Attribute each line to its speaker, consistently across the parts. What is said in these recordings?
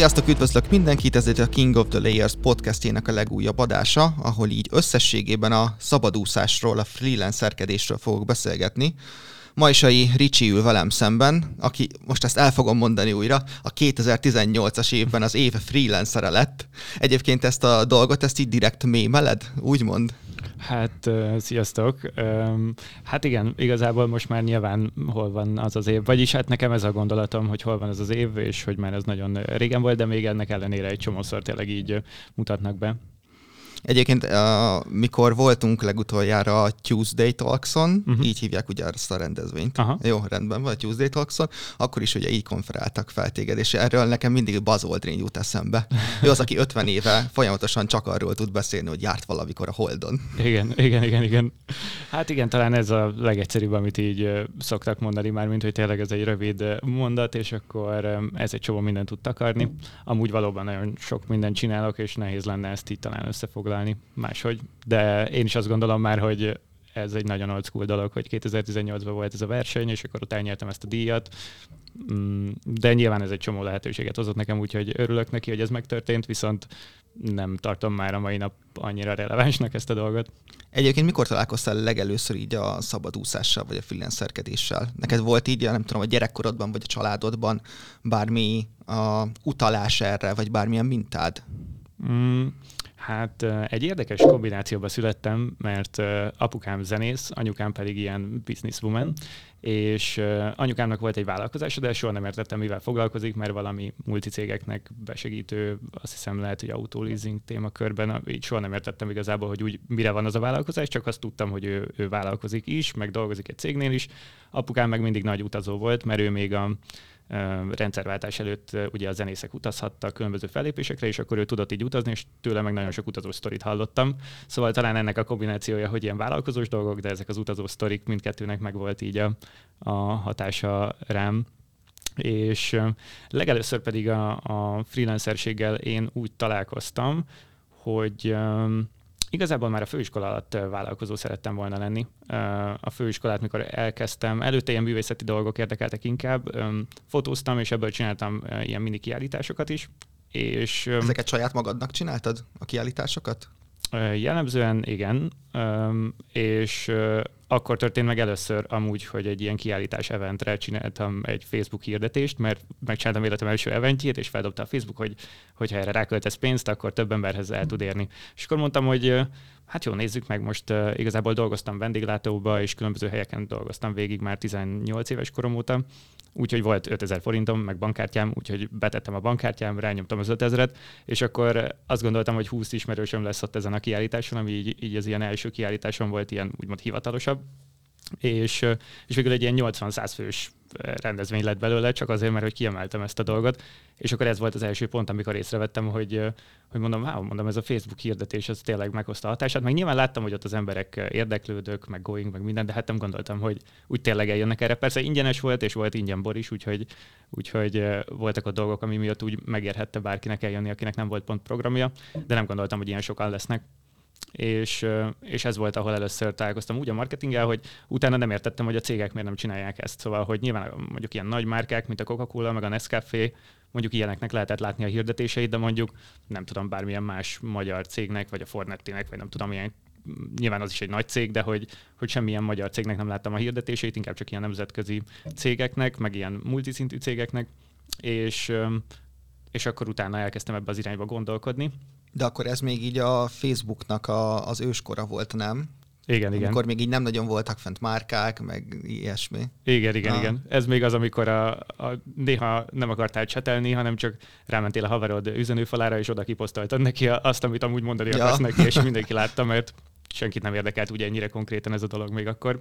Speaker 1: Sziasztok, üdvözlök mindenkit, ez a King of the Layers podcastjének a legújabb adása, ahol így összességében a szabadúszásról, a freelancerkedésről fogok beszélgetni. Majsai Ricsi ül velem szemben, aki, most ezt el fogom mondani újra, a 2018-as évben az év freelancere lett. Egyébként ezt a dolgot, ezt így direkt mémeled, úgymond?
Speaker 2: Hát, sziasztok! Hát igen, igazából most már nyilván hol van az az év, vagyis hát nekem ez a gondolatom, hogy hol van az az év, és hogy már ez nagyon régen volt, de még ennek ellenére egy csomószor tényleg így mutatnak be.
Speaker 1: Egyébként, uh, mikor voltunk legutoljára a Tuesday Talkson, uh-huh. így hívják ugye ezt a rendezvényt. Aha. Jó, rendben van a Tuesday Talkson, akkor is ugye így konferáltak fel téged, és erről nekem mindig Buzz Aldrin jut eszembe. Ő az, aki 50 éve folyamatosan csak arról tud beszélni, hogy járt valamikor a Holdon.
Speaker 2: Igen, igen, igen, igen. Hát igen, talán ez a legegyszerűbb, amit így szoktak mondani már, mint hogy tényleg ez egy rövid mondat, és akkor ez egy csomó mindent tud takarni. Amúgy valóban nagyon sok mindent csinálok, és nehéz lenne ezt így talán összefoglalni foglalni máshogy, de én is azt gondolom már, hogy ez egy nagyon old school dolog, hogy 2018-ban volt ez a verseny, és akkor ott elnyertem ezt a díjat, mm, de nyilván ez egy csomó lehetőséget hozott nekem, úgyhogy örülök neki, hogy ez megtörtént, viszont nem tartom már a mai nap annyira relevánsnak ezt a dolgot.
Speaker 1: Egyébként mikor találkoztál legelőször így a szabadúszással, vagy a freelancerkedéssel? Neked volt így, nem tudom, a gyerekkorodban, vagy a családodban bármi a utalás erre, vagy bármilyen mintád?
Speaker 2: Mm, Hát egy érdekes kombinációba születtem, mert apukám zenész, anyukám pedig ilyen businesswoman, és anyukámnak volt egy vállalkozása, de soha nem értettem, mivel foglalkozik, mert valami multicégeknek besegítő, azt hiszem lehet, hogy autoleasing témakörben, így soha nem értettem igazából, hogy úgy mire van az a vállalkozás, csak azt tudtam, hogy ő, ő vállalkozik is, meg dolgozik egy cégnél is. Apukám meg mindig nagy utazó volt, mert ő még a rendszerváltás előtt ugye a zenészek utazhattak különböző fellépésekre, és akkor ő tudott így utazni, és tőle meg nagyon sok utazó sztorit hallottam. Szóval talán ennek a kombinációja, hogy ilyen vállalkozós dolgok, de ezek az utazó sztorik mindkettőnek meg volt így a, a hatása rám. És legelőször pedig a, a freelancerséggel én úgy találkoztam, hogy Igazából már a főiskola alatt vállalkozó szerettem volna lenni. A főiskolát, mikor elkezdtem, előtte ilyen művészeti dolgok érdekeltek inkább. Fotóztam, és ebből csináltam ilyen mini kiállításokat is. És,
Speaker 1: Ezeket saját magadnak csináltad, a kiállításokat?
Speaker 2: Jellemzően igen, és akkor történt meg először amúgy, hogy egy ilyen kiállítás eventre csináltam egy Facebook hirdetést, mert megcsináltam életem első eventjét, és feldobta a Facebook, hogy hogyha erre ráköltesz pénzt, akkor több emberhez el tud érni. És akkor mondtam, hogy hát jó, nézzük meg, most igazából dolgoztam vendéglátóba, és különböző helyeken dolgoztam végig már 18 éves korom óta, úgyhogy volt 5000 forintom, meg bankkártyám, úgyhogy betettem a bankkártyám, rányomtam az 5000-et, és akkor azt gondoltam, hogy 20 ismerősöm lesz ott ezen a kiállításon, ami így, így az ilyen első kiállításon volt ilyen úgymond hivatalosabb, és, és végül egy ilyen 80-100 fős rendezvény lett belőle, csak azért, mert hogy kiemeltem ezt a dolgot. És akkor ez volt az első pont, amikor észrevettem, hogy, hogy mondom, wow, mondom, ez a Facebook hirdetés, ez tényleg meghozta a hatását. Meg nyilván láttam, hogy ott az emberek érdeklődők, meg going, meg minden, de hát nem gondoltam, hogy úgy tényleg eljönnek erre. Persze ingyenes volt, és volt ingyen bor is, úgyhogy, úgyhogy voltak a dolgok, ami miatt úgy megérhette bárkinek eljönni, akinek nem volt pont programja, de nem gondoltam, hogy ilyen sokan lesznek és, és ez volt, ahol először találkoztam úgy a marketinggel, hogy utána nem értettem, hogy a cégek miért nem csinálják ezt. Szóval, hogy nyilván mondjuk ilyen nagy márkák, mint a Coca-Cola, meg a Nescafé, mondjuk ilyeneknek lehetett látni a hirdetéseit, de mondjuk nem tudom, bármilyen más magyar cégnek, vagy a Fornettének, vagy nem tudom, ilyen nyilván az is egy nagy cég, de hogy, hogy semmilyen magyar cégnek nem láttam a hirdetéseit, inkább csak ilyen nemzetközi cégeknek, meg ilyen multiszintű cégeknek, és, és akkor utána elkezdtem ebbe az irányba gondolkodni,
Speaker 1: de akkor ez még így a Facebooknak a, az őskora volt, nem?
Speaker 2: Igen, igen.
Speaker 1: Amikor még így nem nagyon voltak fent márkák, meg ilyesmi.
Speaker 2: Igen, igen, ah. igen. Ez még az, amikor a, a, néha nem akartál csetelni, hanem csak rámentél a haverod üzenőfalára, és oda kiposztoltad neki azt, amit amúgy mondani ja. akarsz neki, és mindenki látta, mert senkit nem érdekelt ugye ennyire konkrétan ez a dolog még akkor.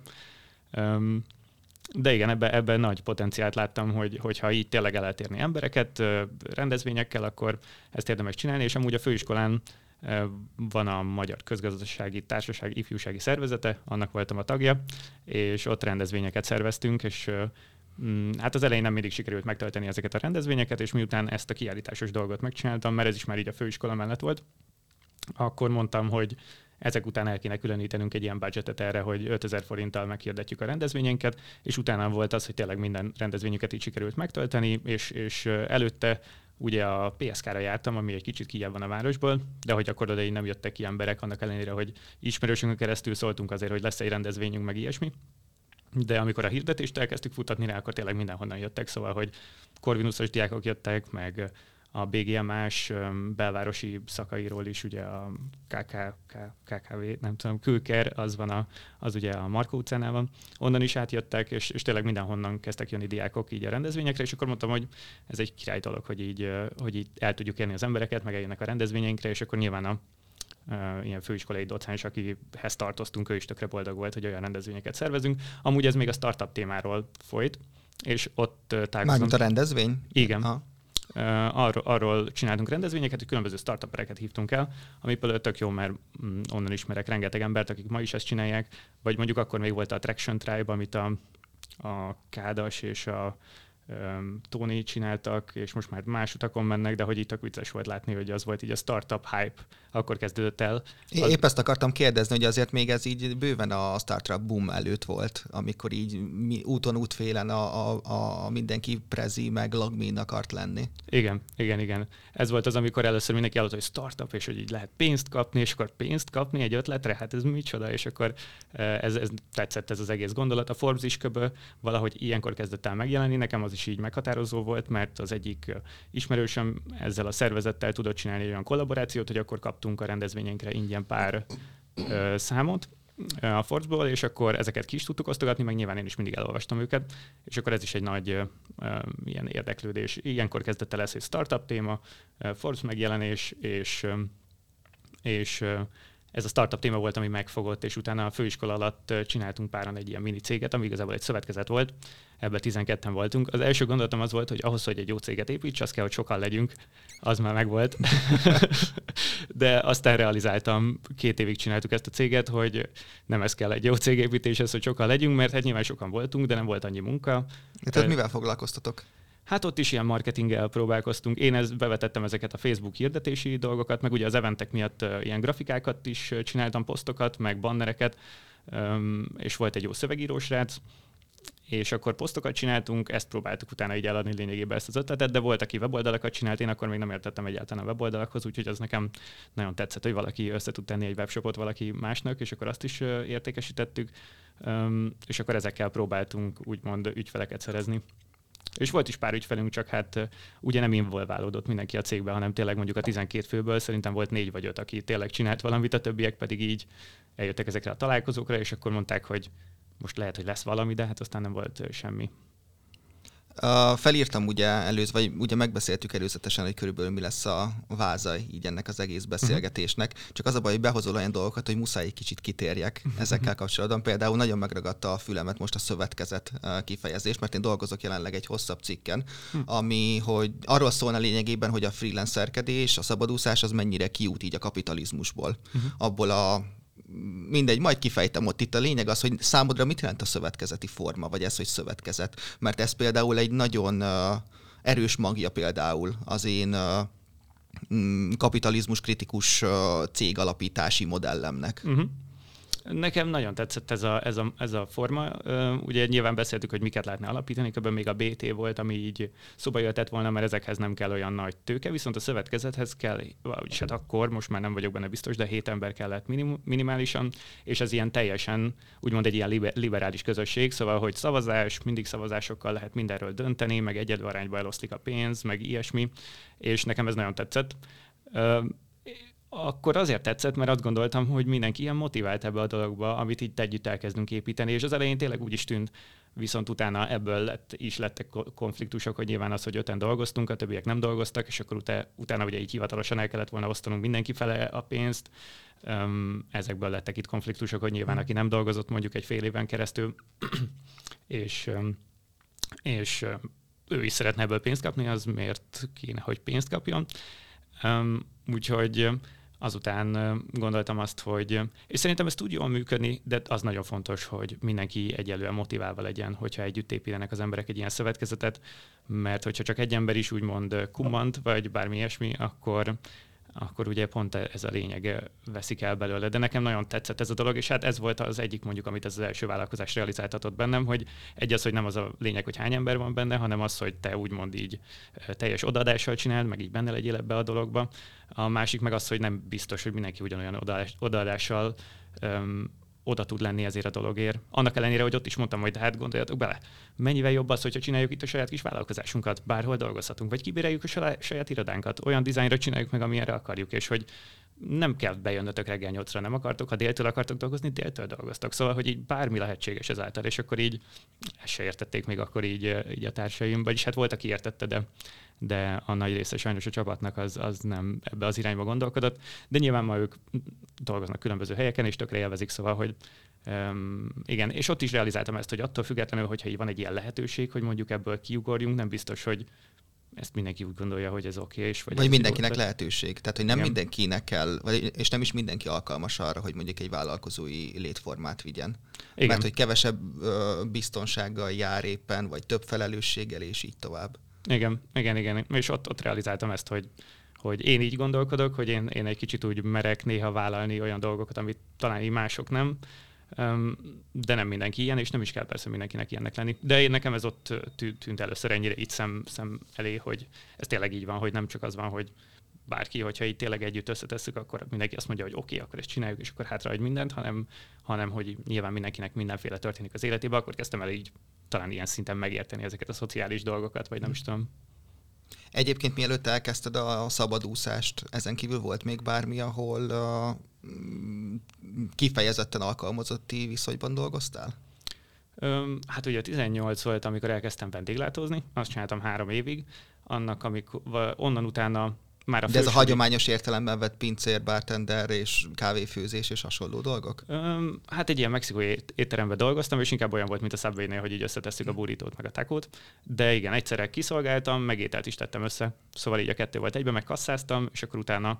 Speaker 2: Um, de igen, ebben ebbe nagy potenciált láttam, hogy, hogyha így tényleg el lehet érni embereket rendezvényekkel, akkor ezt érdemes csinálni, és amúgy a főiskolán van a Magyar Közgazdasági Társaság ifjúsági szervezete, annak voltam a tagja, és ott rendezvényeket szerveztünk, és mm, hát az elején nem mindig sikerült megtölteni ezeket a rendezvényeket, és miután ezt a kiállításos dolgot megcsináltam, mert ez is már így a főiskola mellett volt, akkor mondtam, hogy ezek után el kéne különítenünk egy ilyen budgetet erre, hogy 5000 forinttal meghirdetjük a rendezvényeinket, és utána volt az, hogy tényleg minden rendezvényüket így sikerült megtölteni, és, és előtte ugye a PSK-ra jártam, ami egy kicsit kijebb van a városból, de hogy akkor oda nem jöttek ki emberek, annak ellenére, hogy ismerősünkön keresztül szóltunk azért, hogy lesz egy rendezvényünk, meg ilyesmi. De amikor a hirdetést elkezdtük futatni rá, akkor tényleg mindenhonnan jöttek, szóval, hogy Corvinusos diákok jöttek, meg a BGMás belvárosi szakairól is, ugye a KK, KKV, nem tudom, Külker, az van a, az ugye a Markó utcánál van, onnan is átjöttek, és, és tényleg mindenhonnan kezdtek jönni diákok így a rendezvényekre, és akkor mondtam, hogy ez egy király dolog, hogy így, hogy így el tudjuk érni az embereket, meg eljönnek a rendezvényeinkre, és akkor nyilván a, Uh, ilyen főiskolai docens, akihez tartoztunk, ő is tökre boldog volt, hogy olyan rendezvényeket szervezünk. Amúgy ez még a startup témáról folyt, és ott uh,
Speaker 1: tárgyalunk. Mármint a rendezvény?
Speaker 2: Igen. Ha arról, arról csináltunk rendezvényeket, hogy különböző startupereket hívtunk el, ami például tök jó, mert mm, onnan ismerek rengeteg embert, akik ma is ezt csinálják, vagy mondjuk akkor még volt a Traction Tribe, amit a, a Kádas és a Tony csináltak, és most már más utakon mennek, de hogy itt tök vicces volt látni, hogy az volt így a startup hype, akkor kezdődött el.
Speaker 1: Az... Épp ezt akartam kérdezni, hogy azért még ez így bőven a startup boom előtt volt, amikor így úton útfélen a, a, a mindenki prezi meg logmin akart lenni.
Speaker 2: Igen, igen, igen. Ez volt az, amikor először mindenki előtt, hogy startup, és hogy így lehet pénzt kapni, és akkor pénzt kapni egy ötletre, hát ez micsoda, és akkor ez, ez tetszett ez az egész gondolat. A Forbes is köbö valahogy ilyenkor kezdett el megjelenni, nekem az is így meghatározó volt, mert az egyik ismerősöm ezzel a szervezettel tudott csinálni olyan kollaborációt, hogy akkor kaptunk a rendezvényeinkre ingyen pár ö, számot a Forbesból, és akkor ezeket ki is tudtuk osztogatni, meg nyilván én is mindig elolvastam őket, és akkor ez is egy nagy ö, ilyen érdeklődés. Ilyenkor kezdett el ez egy startup téma, Forbes megjelenés, és, és ez a startup téma volt, ami megfogott, és utána a főiskola alatt csináltunk páran egy ilyen mini céget, ami igazából egy szövetkezet volt, ebben 12-en voltunk. Az első gondolatom az volt, hogy ahhoz, hogy egy jó céget építs, az kell, hogy sokan legyünk, az már megvolt. De aztán realizáltam, két évig csináltuk ezt a céget, hogy nem ez kell egy jó cégépítéshez, hogy sokan legyünk, mert hát nyilván sokan voltunk, de nem volt annyi munka.
Speaker 1: Tehát mivel foglalkoztatok?
Speaker 2: Hát ott is ilyen marketinggel próbálkoztunk. Én ez, bevetettem ezeket a Facebook hirdetési dolgokat, meg ugye az eventek miatt ilyen grafikákat is csináltam, posztokat, meg bannereket, és volt egy jó szövegírós rác, és akkor posztokat csináltunk, ezt próbáltuk utána így eladni lényegében ezt az ötletet, de volt, aki weboldalakat csinált, én akkor még nem értettem egyáltalán a weboldalakhoz, úgyhogy az nekem nagyon tetszett, hogy valaki össze tud tenni egy webshopot valaki másnak, és akkor azt is értékesítettük, és akkor ezekkel próbáltunk úgymond ügyfeleket szerezni. És volt is pár ügyfelünk, csak hát ugye nem involválódott mindenki a cégbe, hanem tényleg mondjuk a 12 főből szerintem volt négy vagy öt, aki tényleg csinált valamit, a többiek pedig így eljöttek ezekre a találkozókra, és akkor mondták, hogy most lehet, hogy lesz valami, de hát aztán nem volt semmi.
Speaker 1: Uh, felírtam ugye előző, vagy ugye megbeszéltük előzetesen, hogy körülbelül mi lesz a váza így ennek az egész beszélgetésnek. Uh-huh. Csak az a baj, hogy behozol olyan dolgokat, hogy muszáj egy kicsit kitérjek uh-huh. ezekkel kapcsolatban. Például nagyon megragadta a fülemet most a szövetkezet kifejezés, mert én dolgozok jelenleg egy hosszabb cikken, uh-huh. ami hogy arról szólna lényegében, hogy a freelancerkedés, a szabadúszás az mennyire kiút így a kapitalizmusból. Uh-huh. Abból a mindegy, majd kifejtem ott. Itt a lényeg az, hogy számodra mit jelent a szövetkezeti forma, vagy ez, hogy szövetkezet. Mert ez például egy nagyon erős magja például az én kapitalizmus kritikus uh, cégalapítási modellemnek. Uh-huh.
Speaker 2: Nekem nagyon tetszett ez a, ez a, ez a forma. Ugye nyilván beszéltük, hogy miket lehetne alapítani, kb. még a BT volt, ami így szoba jöhetett volna, mert ezekhez nem kell olyan nagy tőke, viszont a szövetkezethez kell, vagyis hát akkor, most már nem vagyok benne biztos, de hét ember kellett minim, minimálisan, és ez ilyen teljesen, úgymond egy ilyen liberális közösség, szóval, hogy szavazás, mindig szavazásokkal lehet mindenről dönteni, meg egyedül arányba eloszlik a pénz, meg ilyesmi, és nekem ez nagyon tetszett akkor azért tetszett, mert azt gondoltam, hogy mindenki ilyen motivált ebbe a dologba, amit itt együtt elkezdünk építeni, és az elején tényleg úgy is tűnt, viszont utána ebből lett, is lettek konfliktusok, hogy nyilván az, hogy öten dolgoztunk, a többiek nem dolgoztak, és akkor utána, utána ugye így hivatalosan el kellett volna osztanunk mindenki fele a pénzt, ezekből lettek itt konfliktusok, hogy nyilván aki nem dolgozott mondjuk egy fél éven keresztül, és, és ő is szeretne ebből pénzt kapni, az miért kéne, hogy pénzt kapjon. Úgyhogy azután gondoltam azt, hogy, és szerintem ez tud jól működni, de az nagyon fontos, hogy mindenki egyelően motiválva legyen, hogyha együtt építenek az emberek egy ilyen szövetkezetet, mert hogyha csak egy ember is úgymond kummant, vagy bármi ilyesmi, akkor akkor ugye pont ez a lényeg veszik el belőle. De nekem nagyon tetszett ez a dolog, és hát ez volt az egyik mondjuk, amit ez az első vállalkozás realizáltatott bennem, hogy egy az, hogy nem az a lényeg, hogy hány ember van benne, hanem az, hogy te úgymond így teljes odaadással csináld, meg így benne legyél ebbe a dologba. A másik meg az, hogy nem biztos, hogy mindenki ugyanolyan odaadással oda tud lenni ezért a dologért. Annak ellenére, hogy ott is mondtam, hogy hát gondoljatok bele, mennyivel jobb az, hogyha csináljuk itt a saját kis vállalkozásunkat, bárhol dolgozhatunk, vagy kibéreljük a saját irodánkat, olyan dizájnra csináljuk meg, amilyenre akarjuk, és hogy nem kell bejönnötök reggel nyolcra, nem akartok, ha déltől akartok dolgozni, déltől dolgoztok. Szóval, hogy így bármi lehetséges ezáltal, és akkor így ezt se értették még akkor így, így a társaim, vagyis hát volt, aki értette, de, de a nagy része sajnos a csapatnak az, az nem ebbe az irányba gondolkodott, de nyilván ma ők dolgoznak különböző helyeken, és tökre élvezik, szóval, hogy Um, igen, és ott is realizáltam ezt, hogy attól függetlenül, hogyha így van egy ilyen lehetőség, hogy mondjuk ebből kiugorjunk, nem biztos, hogy ezt mindenki úgy gondolja, hogy ez oké. Okay, és
Speaker 1: vagy vagy mindenkinek jó, lehetőség. Tehát, hogy nem igen. mindenkinek kell, vagy, és nem is mindenki alkalmas arra, hogy mondjuk egy vállalkozói létformát vigyen. Igen. Mert hogy kevesebb ö, biztonsággal jár éppen, vagy több felelősséggel, és így tovább.
Speaker 2: Igen, igen, igen. És ott, ott realizáltam ezt, hogy hogy én így gondolkodok, hogy én, én egy kicsit úgy merek néha vállalni olyan dolgokat, amit talán így mások nem, de nem mindenki ilyen, és nem is kell persze mindenkinek ilyennek lenni. De én nekem ez ott tűnt először ennyire itt szem, szem elé, hogy ez tényleg így van, hogy nem csak az van, hogy bárki, hogyha itt tényleg együtt összetesszük, akkor mindenki azt mondja, hogy oké, okay, akkor ezt csináljuk, és akkor hátrahagy mindent, hanem, hanem hogy nyilván mindenkinek mindenféle történik az életében, akkor kezdtem el így talán ilyen szinten megérteni ezeket a szociális dolgokat, vagy nem is tudom.
Speaker 1: Egyébként mielőtt elkezdted a szabadúszást, ezen kívül volt még bármi, ahol kifejezetten alkalmazotti viszonyban dolgoztál?
Speaker 2: Öm, hát ugye 18 volt, amikor elkezdtem vendéglátózni, azt csináltam három évig, annak, amikor onnan utána már a
Speaker 1: De ez a hagyományos értelemben vett pincér, bartender és kávéfőzés és hasonló dolgok?
Speaker 2: Hát egy ilyen mexikói étteremben dolgoztam, és inkább olyan volt, mint a subway hogy így összetesszük a burítót meg a takót. De igen, egyszerre kiszolgáltam, meg ételt is tettem össze. Szóval így a kettő volt egyben, megkasszáztam, és akkor utána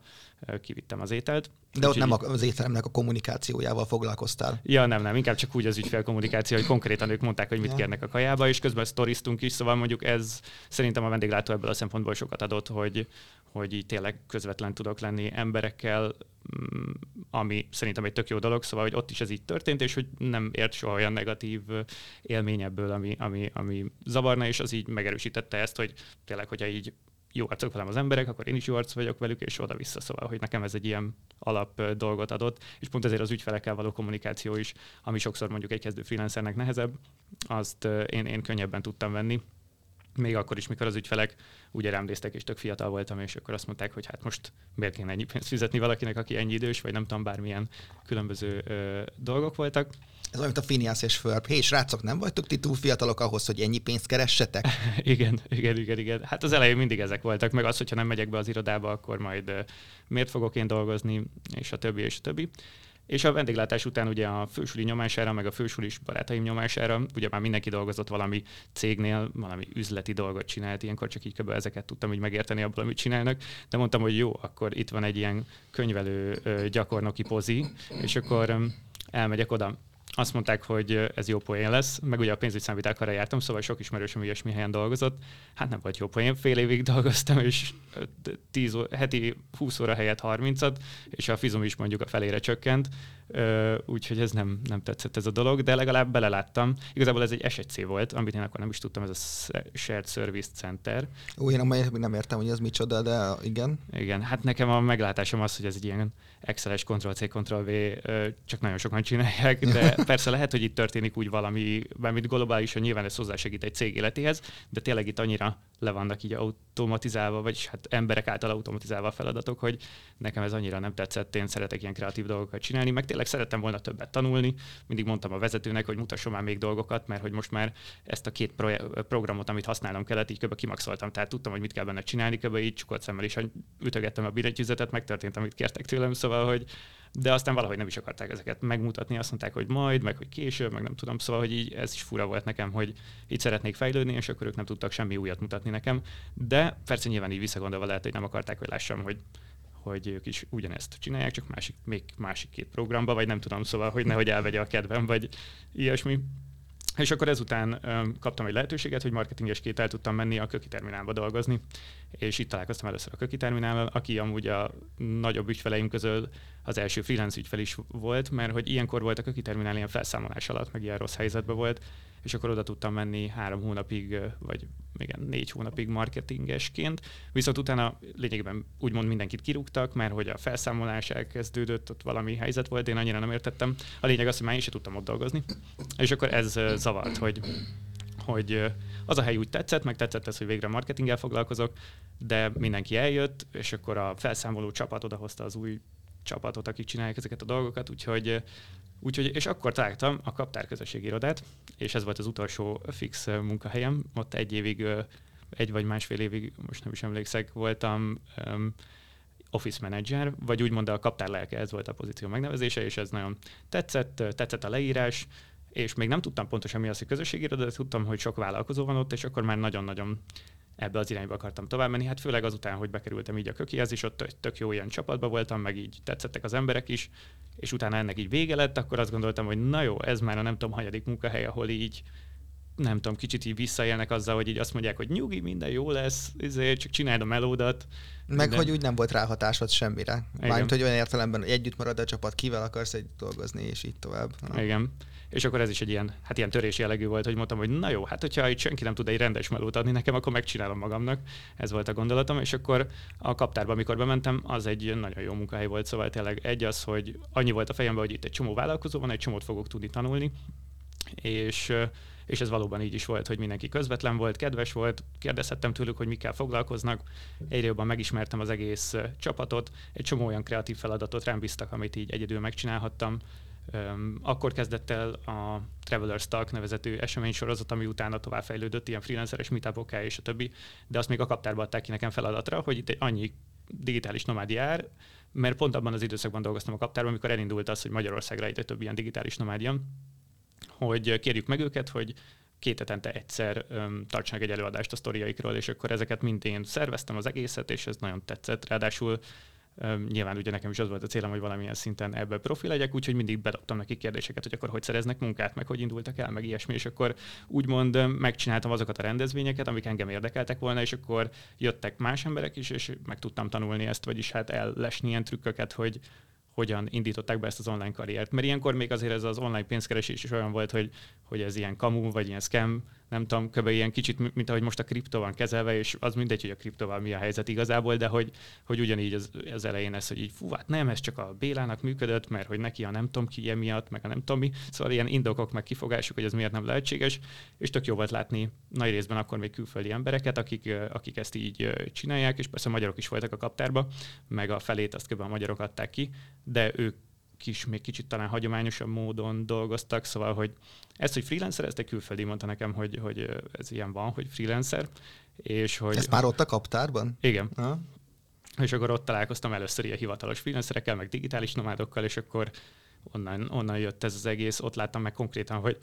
Speaker 2: kivittem az ételt.
Speaker 1: De ott nem az étteremnek a kommunikációjával foglalkoztál.
Speaker 2: Ja, nem, nem, inkább csak úgy az ügyfél kommunikáció, hogy konkrétan ők mondták, hogy mit ja. kérnek a kajába, és közben sztoriztunk is, szóval mondjuk ez szerintem a vendéglátó ebből a szempontból sokat adott, hogy, hogy így tényleg közvetlen tudok lenni emberekkel, mm, ami szerintem egy tök jó dolog, szóval hogy ott is ez így történt, és hogy nem ért soha olyan negatív élmény ebből, ami, ami, ami zavarna, és az így megerősítette ezt, hogy tényleg, hogyha így jó arcok velem az emberek, akkor én is jó arc vagyok velük, és oda-vissza. Szóval, hogy nekem ez egy ilyen alap dolgot adott, és pont ezért az ügyfelekkel való kommunikáció is, ami sokszor mondjuk egy kezdő freelancernek nehezebb, azt én, én könnyebben tudtam venni, még akkor is, mikor az ügyfelek úgy rám néztek, és tök fiatal voltam, és akkor azt mondták, hogy hát most miért kéne ennyi pénzt fizetni valakinek, aki ennyi idős, vagy nem tudom, bármilyen különböző ö, dolgok voltak.
Speaker 1: Ez olyan, mint a Phineas és Ferb. Hé, srácok, nem vagytok ti túl fiatalok ahhoz, hogy ennyi pénzt keressetek?
Speaker 2: igen, igen, igen, igen. Hát az elején mindig ezek voltak, meg az, hogyha nem megyek be az irodába, akkor majd miért fogok én dolgozni, és a többi, és a többi. És a vendéglátás után ugye a fősuli nyomására, meg a fősulis barátaim nyomására, ugye már mindenki dolgozott valami cégnél, valami üzleti dolgot csinált, ilyenkor csak így kb. ezeket tudtam így megérteni abból, amit csinálnak, de mondtam, hogy jó, akkor itt van egy ilyen könyvelő gyakornoki pozi, és akkor elmegyek oda azt mondták, hogy ez jó poén lesz, meg ugye a pénzügyszámvitelkarra jártam, szóval sok ismerősöm ilyesmi helyen dolgozott. Hát nem volt jó poén, fél évig dolgoztam, és 10, heti 20 óra helyett 30-at, és a fizum is mondjuk a felére csökkent, úgyhogy ez nem, nem tetszett ez a dolog, de legalább beleláttam. Igazából ez egy S1C volt, amit én akkor nem is tudtam, ez a Shared Service Center.
Speaker 1: Ó, én nem értem, hogy ez micsoda, de igen.
Speaker 2: Igen, hát nekem a meglátásom az, hogy ez egy ilyen Excel-es Ctrl-C, Ctrl-V, csak nagyon sokan csinálják, de persze lehet, hogy itt történik úgy valami, bármit globálisan nyilván ez hozzásegít egy cég életéhez, de tényleg itt annyira le vannak így automatizálva, vagyis hát emberek által automatizálva a feladatok, hogy nekem ez annyira nem tetszett, én szeretek ilyen kreatív dolgokat csinálni, meg tényleg szerettem volna többet tanulni, mindig mondtam a vezetőnek, hogy mutasson már még dolgokat, mert hogy most már ezt a két pro- programot, amit használnom kellett, így kb. kimaxoltam, tehát tudtam, hogy mit kell benne csinálni, kb. így csukott szemmel is ütögettem a billentyűzetet, megtörtént, amit kértek tőlem, szóval, hogy de aztán valahogy nem is akarták ezeket megmutatni, azt mondták, hogy majd, meg hogy később, meg nem tudom, szóval, hogy így ez is fura volt nekem, hogy itt szeretnék fejlődni, és akkor ők nem tudtak semmi újat mutatni nekem, de persze nyilván így visszagondolva lehet, hogy nem akarták, hogy lássam, hogy hogy ők is ugyanezt csinálják, csak másik, még másik két programba, vagy nem tudom, szóval, hogy nehogy elvegye a kedvem, vagy ilyesmi. És akkor ezután um, kaptam egy lehetőséget, hogy marketingesként el tudtam menni a Köki Terminálba dolgozni, és itt találkoztam először a Köki Terminállal, aki amúgy a nagyobb ügyfeleim közül az első freelance ügyfel is volt, mert hogy ilyenkor volt a Köki Terminál ilyen felszámolás alatt, meg ilyen rossz helyzetben volt, és akkor oda tudtam menni három hónapig, vagy igen, négy hónapig marketingesként. Viszont utána lényegében úgymond mindenkit kirúgtak, mert hogy a felszámolás elkezdődött, ott valami helyzet volt, én annyira nem értettem. A lényeg az, hogy már én sem tudtam ott dolgozni. És akkor ez zavart, hogy hogy az a hely úgy tetszett, meg tetszett ez, hogy végre marketinggel foglalkozok, de mindenki eljött, és akkor a felszámoló csapat odahozta az új csapatot, akik csinálják ezeket a dolgokat, úgyhogy Úgyhogy, és akkor találtam a kaptár közösségi irodát, és ez volt az utolsó fix munkahelyem. Ott egy évig, egy vagy másfél évig, most nem is emlékszek, voltam um, office manager, vagy úgymond a kaptár lelke, ez volt a pozíció megnevezése, és ez nagyon tetszett, tetszett a leírás, és még nem tudtam pontosan mi az, hogy közösségi iroda, de tudtam, hogy sok vállalkozó van ott, és akkor már nagyon-nagyon ebbe az irányba akartam tovább menni. Hát főleg azután, hogy bekerültem így a kökihez, és ott tök jó ilyen csapatban voltam, meg így tetszettek az emberek is, és utána ennek így vége lett, akkor azt gondoltam, hogy na jó, ez már a nem tudom, hanyadik munkahely, ahol így nem tudom, kicsit így visszaélnek azzal, hogy így azt mondják, hogy nyugi, minden jó lesz, ezért csak csináld a melódat.
Speaker 1: Meg minden. hogy úgy nem volt ráhatásod semmire. Mármint, hogy olyan értelemben, hogy együtt marad a csapat, kivel akarsz egy dolgozni, és így tovább.
Speaker 2: Na. Igen. És akkor ez is egy ilyen, hát ilyen törés jellegű volt, hogy mondtam, hogy na jó, hát hogyha itt senki nem tud egy rendes melót adni nekem, akkor megcsinálom magamnak. Ez volt a gondolatom, és akkor a kaptárba, amikor bementem, az egy nagyon jó munkahely volt, szóval tényleg egy az, hogy annyi volt a fejemben, hogy itt egy csomó vállalkozó van, egy csomót fogok tudni tanulni, és és ez valóban így is volt, hogy mindenki közvetlen volt, kedves volt, kérdezhettem tőlük, hogy mikkel foglalkoznak, egyre jobban megismertem az egész csapatot, egy csomó olyan kreatív feladatot rám bíztak, amit így egyedül megcsinálhattam, akkor kezdett el a Traveler's Talk nevezetű eseménysorozat, ami utána továbbfejlődött, ilyen freelanceres meetupok és a többi, de azt még a kaptárba adták ki nekem feladatra, hogy itt egy annyi digitális nomád jár, mert pont abban az időszakban dolgoztam a kaptárban, amikor elindult az, hogy Magyarországra egyre több ilyen digitális nomád jön, hogy kérjük meg őket, hogy két hetente egyszer um, tartsanak egy előadást a sztoriaikról, és akkor ezeket mind én szerveztem az egészet, és ez nagyon tetszett. Ráadásul Nyilván ugye nekem is az volt a célom, hogy valamilyen szinten ebből profi legyek, úgyhogy mindig bedobtam neki kérdéseket, hogy akkor hogy szereznek munkát, meg hogy indultak el, meg ilyesmi, és akkor úgymond megcsináltam azokat a rendezvényeket, amik engem érdekeltek volna, és akkor jöttek más emberek is, és meg tudtam tanulni ezt, vagyis hát ellesni ilyen trükköket, hogy, hogyan indították be ezt az online karriert. Mert ilyenkor még azért ez az online pénzkeresés is olyan volt, hogy, hogy ez ilyen kamu, vagy ilyen scam, nem tudom, kb. ilyen kicsit, mint ahogy most a kripto van kezelve, és az mindegy, hogy a kriptoval mi a helyzet igazából, de hogy, hogy ugyanígy az, az elején ez, hogy így fú, hát nem, ez csak a Bélának működött, mert hogy neki a nem tudom ki miatt, meg a nem tudom mi, szóval ilyen indokok, meg kifogások, hogy ez miért nem lehetséges, és tök jó volt látni nagy részben akkor még külföldi embereket, akik, akik ezt így csinálják, és persze magyarok is voltak a kaptárba, meg a felét azt kb. a magyarok adták ki, de ők kis, még kicsit talán hagyományosabb módon dolgoztak, szóval, hogy ezt, hogy freelancer, ezt egy külföldi mondta nekem, hogy, hogy ez ilyen van, hogy freelancer, és hogy...
Speaker 1: Ezt már ott a kaptárban?
Speaker 2: Igen. Ha? És akkor ott találkoztam először ilyen hivatalos freelancerekkel, meg digitális nomádokkal, és akkor onnan, onnan jött ez az egész, ott láttam meg konkrétan, hogy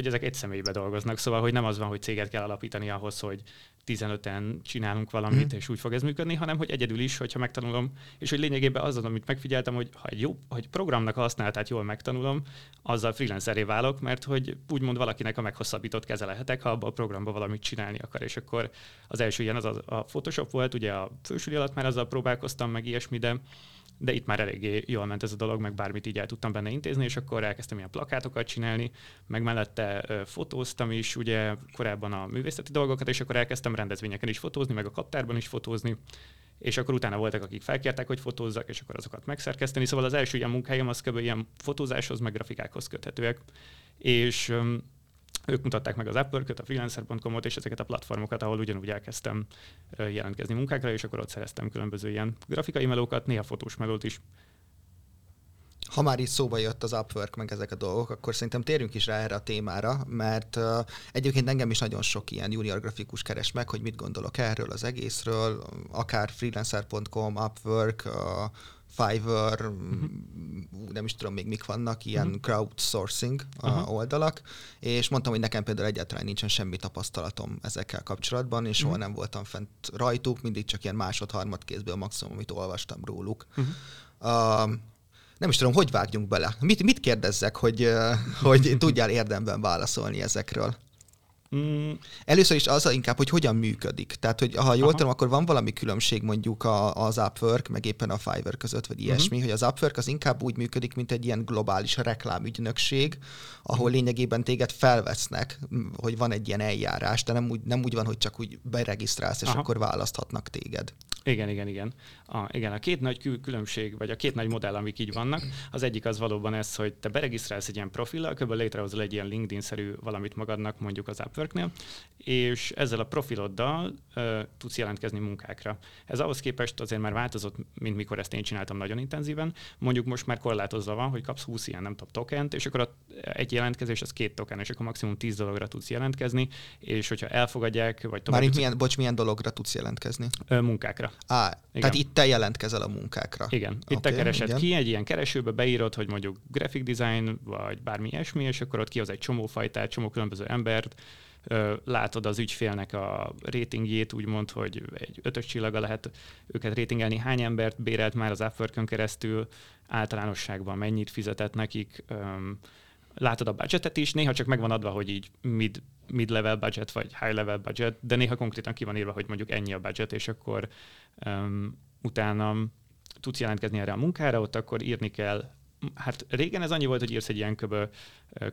Speaker 2: hogy ezek egy személybe dolgoznak, szóval hogy nem az van, hogy céget kell alapítani ahhoz, hogy 15-en csinálunk valamit, mm. és úgy fog ez működni, hanem hogy egyedül is, hogyha megtanulom, és hogy lényegében az, amit megfigyeltem, hogy ha egy jó, hogy programnak a használatát jól megtanulom, azzal freelanceré válok, mert hogy úgymond valakinek a meghosszabbított keze lehetek, ha abban a programba valamit csinálni akar, és akkor az első ilyen az a, a Photoshop volt, ugye a fősüli alatt már azzal próbálkoztam, meg ilyesmi, de de itt már eléggé jól ment ez a dolog, meg bármit így el tudtam benne intézni, és akkor elkezdtem ilyen plakátokat csinálni, meg mellette fotóztam is, ugye korábban a művészeti dolgokat, és akkor elkezdtem rendezvényeken is fotózni, meg a kaptárban is fotózni, és akkor utána voltak, akik felkértek, hogy fotózzak, és akkor azokat megszerkeszteni. Szóval az első ilyen munkáim az kb. ilyen fotózáshoz, meg grafikákhoz köthetőek. És ők mutatták meg az upwork a freelancer.com-ot és ezeket a platformokat, ahol ugyanúgy elkezdtem jelentkezni munkákra, és akkor ott szereztem különböző ilyen grafikai melókat, néha fotós melót is.
Speaker 1: Ha már itt szóba jött az Upwork, meg ezek a dolgok, akkor szerintem térjünk is rá erre a témára, mert uh, egyébként engem is nagyon sok ilyen junior grafikus keres meg, hogy mit gondolok erről az egészről, akár freelancer.com, Upwork, uh, Fiverr, uh-huh. nem is tudom még mik vannak, ilyen uh-huh. crowdsourcing uh-huh. oldalak, és mondtam, hogy nekem például egyáltalán nincsen semmi tapasztalatom ezekkel kapcsolatban, és soha uh-huh. nem voltam fent rajtuk, mindig csak ilyen másod-harmad kézből maximum, amit olvastam róluk. Uh-huh. Uh, nem is tudom, hogy vágjunk bele. Mit, mit kérdezzek, hogy, hogy tudjál érdemben válaszolni ezekről? Mm. Először is az inkább, hogy hogyan működik. Tehát, hogy ha jól Aha. tudom, akkor van valami különbség mondjuk a, az Upwork, meg éppen a Fiverr között, vagy ilyesmi, uh-huh. hogy az Upwork az inkább úgy működik, mint egy ilyen globális reklámügynökség, ahol uh-huh. lényegében téged felvesznek, hogy van egy ilyen eljárás, de nem úgy, nem úgy van, hogy csak úgy beregisztrálsz, és Aha. akkor választhatnak téged.
Speaker 2: Igen, igen, igen. A, igen, a két nagy különbség, vagy a két nagy modell, amik így vannak, az egyik az valóban ez, hogy te beregisztrálsz egy ilyen profillal, kb. létrehozol egy ilyen LinkedIn-szerű valamit magadnak, mondjuk az Upworknél, és ezzel a profiloddal uh, tudsz jelentkezni munkákra. Ez ahhoz képest azért már változott, mint mikor ezt én csináltam nagyon intenzíven. Mondjuk most már korlátozva van, hogy kapsz 20 ilyen, nem tudom, tokent, és akkor egy jelentkezés az két token, és akkor maximum 10 dologra tudsz jelentkezni, és hogyha elfogadják, vagy
Speaker 1: tovább... Már milyen, bocs, milyen dologra tudsz jelentkezni?
Speaker 2: Uh, munkákra.
Speaker 1: Á, igen. tehát itt te jelentkezel a munkákra.
Speaker 2: Igen, itt okay, te keresed igen. ki, egy ilyen keresőbe beírod, hogy mondjuk graphic design, vagy bármi ilyesmi, és akkor ott kihoz egy csomó fajtát, csomó különböző embert, látod az ügyfélnek a ratingjét, úgymond, hogy egy ötös csillaga lehet őket ratingelni, hány embert bérelt már az upwork keresztül, általánosságban mennyit fizetett nekik, látod a budgetet is, néha csak megvan adva, hogy így mid, mid-level budget, vagy high-level budget, de néha konkrétan ki van írva, hogy mondjuk ennyi a budget, és akkor um, utána tudsz jelentkezni erre a munkára, ott akkor írni kell hát régen ez annyi volt, hogy írsz egy ilyen köbö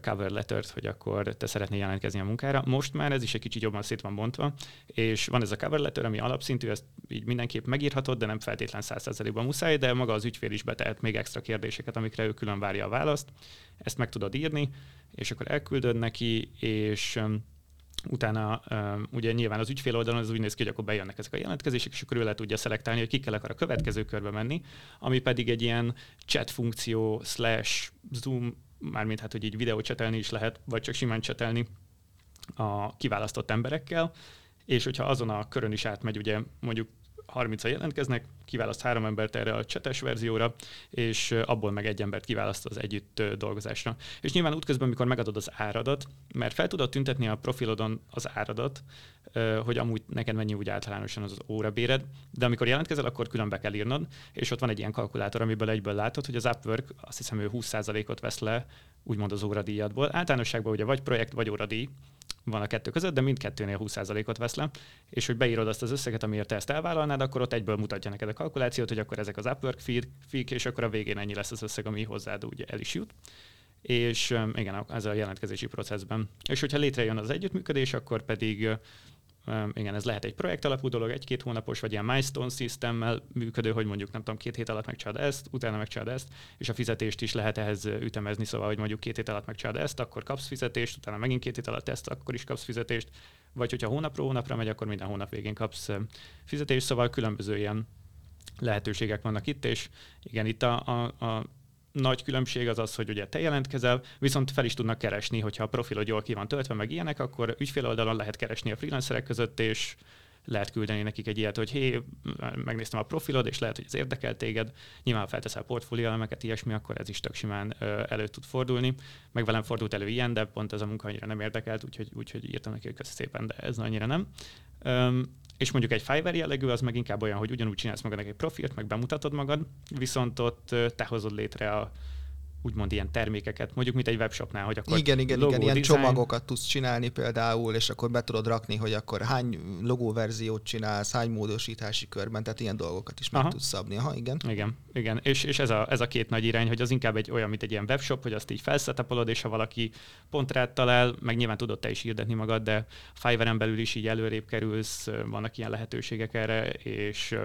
Speaker 2: cover lettert, hogy akkor te szeretnél jelentkezni a munkára. Most már ez is egy kicsit jobban szét van bontva, és van ez a cover letter, ami alapszintű, ezt így mindenképp megírhatod, de nem feltétlen 100%-ban muszáj, de maga az ügyfél is betehet még extra kérdéseket, amikre ő külön várja a választ. Ezt meg tudod írni, és akkor elküldöd neki, és utána ugye nyilván az ügyfél oldalon az úgy néz ki, hogy akkor bejönnek ezek a jelentkezések, és akkor ő le tudja szelektálni, hogy kikkel akar a következő körbe menni, ami pedig egy ilyen chat funkció slash Zoom, mármint hát, hogy így videó csetelni is lehet, vagy csak simán csetelni a kiválasztott emberekkel, és hogyha azon a körön is átmegy, ugye mondjuk 30 jelentkeznek, kiválaszt három embert erre a csetes verzióra, és abból meg egy embert kiválaszt az együtt dolgozásra. És nyilván útközben, amikor megadod az áradat, mert fel tudod tüntetni a profilodon az áradat, hogy amúgy neked mennyi úgy általánosan az órabéred, de amikor jelentkezel, akkor külön be kell írnod, és ott van egy ilyen kalkulátor, amiből egyből látod, hogy az Upwork azt hiszem ő 20%-ot vesz le úgymond az óradíjadból. Általánosságban ugye vagy projekt, vagy óradíj, van a kettő között, de mindkettőnél 20%-ot vesz le, és hogy beírod azt az összeget, amiért te ezt elvállalnád, akkor ott egyből mutatja neked a kalkulációt, hogy akkor ezek az Upwork feed, és akkor a végén ennyi lesz az összeg, ami hozzád úgy el is jut. És igen, ez a jelentkezési processben. És hogyha létrejön az együttműködés, akkor pedig igen, ez lehet egy projekt alapú dolog, egy-két hónapos, vagy ilyen milestone systemmel működő, hogy mondjuk nem tudom, két hét alatt megcsinálod ezt, utána megcsinálod ezt, és a fizetést is lehet ehhez ütemezni, szóval, hogy mondjuk két hét alatt megcsinálod ezt, akkor kapsz fizetést, utána megint két hét alatt ezt, akkor is kapsz fizetést, vagy hogyha hónapról hónapra megy, akkor minden hónap végén kapsz fizetést, szóval különböző ilyen lehetőségek vannak itt, és igen, itt a, a, a nagy különbség az az, hogy ugye te jelentkezel, viszont fel is tudnak keresni, hogyha a profilod jól ki van töltve, meg ilyenek, akkor ügyfél oldalon lehet keresni a freelancerek között, és lehet küldeni nekik egy ilyet, hogy hé, megnéztem a profilod, és lehet, hogy ez érdekel téged. Nyilván felteszel portfólió elemeket, ilyesmi, akkor ez is tök simán elő tud fordulni. Meg velem fordult elő ilyen, de pont ez a munka annyira nem érdekelt, úgyhogy, úgyhogy írtam neki, hogy szépen, de ez annyira nem. És mondjuk egy Fiverr jellegű, az meg inkább olyan, hogy ugyanúgy csinálsz magadnak egy profilt, meg bemutatod magad, viszont ott te hozod létre a, úgymond ilyen termékeket, mondjuk mint egy webshopnál, hogy akkor
Speaker 1: Igen, igen, igen, ilyen design... csomagokat tudsz csinálni például, és akkor be tudod rakni, hogy akkor hány logóverziót csinálsz, hány módosítási körben, tehát ilyen dolgokat is meg Aha. tudsz szabni. Aha, igen.
Speaker 2: Igen, igen. És, és ez, a, ez a két nagy irány, hogy az inkább egy olyan, mint egy ilyen webshop, hogy azt így felszetapolod, és ha valaki pont rád talál, meg nyilván tudod te is hirdetni magad, de Fiverr-en belül is így előrébb kerülsz, vannak ilyen lehetőségek erre, és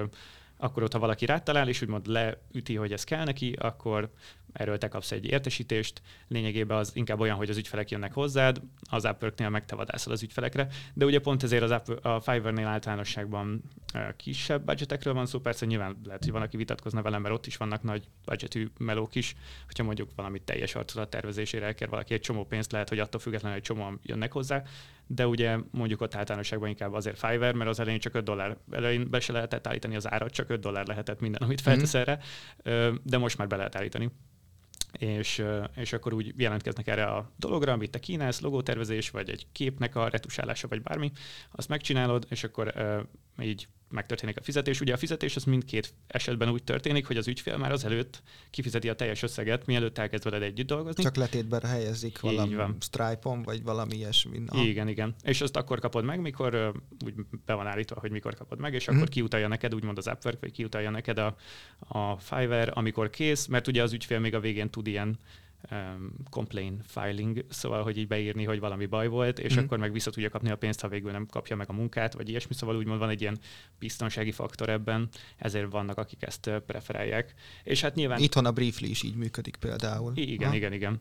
Speaker 2: akkor ott, ha valaki rátalál, és úgymond leüti, hogy ez kell neki, akkor erről te kapsz egy értesítést. Lényegében az inkább olyan, hogy az ügyfelek jönnek hozzád, az Upworknél meg te vadászol az ügyfelekre, de ugye pont ezért az Upwork, a Fiverr-nél általánosságban kisebb budgetekről van szó, persze nyilván lehet, hogy van, aki vitatkozna velem, mert ott is vannak nagy budgetű melók is, hogyha mondjuk valamit teljes arculat tervezésére elkér valaki egy csomó pénzt, lehet, hogy attól függetlenül egy csomóan jönnek hozzá, de ugye mondjuk ott általánosságban inkább azért Fiverr, mert az elején csak 5 dollár, elején be se lehetett állítani az árat, csak 5 dollár lehetett minden, amit feltesz mm-hmm. erre, de most már be lehet állítani és, és akkor úgy jelentkeznek erre a dologra, amit te kínálsz, logótervezés, vagy egy képnek a retusálása, vagy bármi, azt megcsinálod, és akkor így megtörténik a fizetés. Ugye a fizetés az mindkét esetben úgy történik, hogy az ügyfél már az előtt kifizeti a teljes összeget, mielőtt elkezd veled együtt dolgozni.
Speaker 1: Csak letétben helyezik valami Stripe-on, vagy valami ilyesmi.
Speaker 2: Igen, igen. És azt akkor kapod meg, mikor úgy be van állítva, hogy mikor kapod meg, és mm. akkor kiutalja neked, úgymond az Upwork, vagy kiutalja neked a, a Fiverr, amikor kész, mert ugye az ügyfél még a végén tud ilyen um, complain filing, szóval, hogy így beírni, hogy valami baj volt, és mm. akkor meg vissza tudja kapni a pénzt, ha végül nem kapja meg a munkát, vagy ilyesmi, szóval úgymond van egy ilyen biztonsági faktor ebben, ezért vannak, akik ezt preferálják. És hát nyilván...
Speaker 1: Itthon a Briefly is így működik például.
Speaker 2: Igen, ha? igen, igen.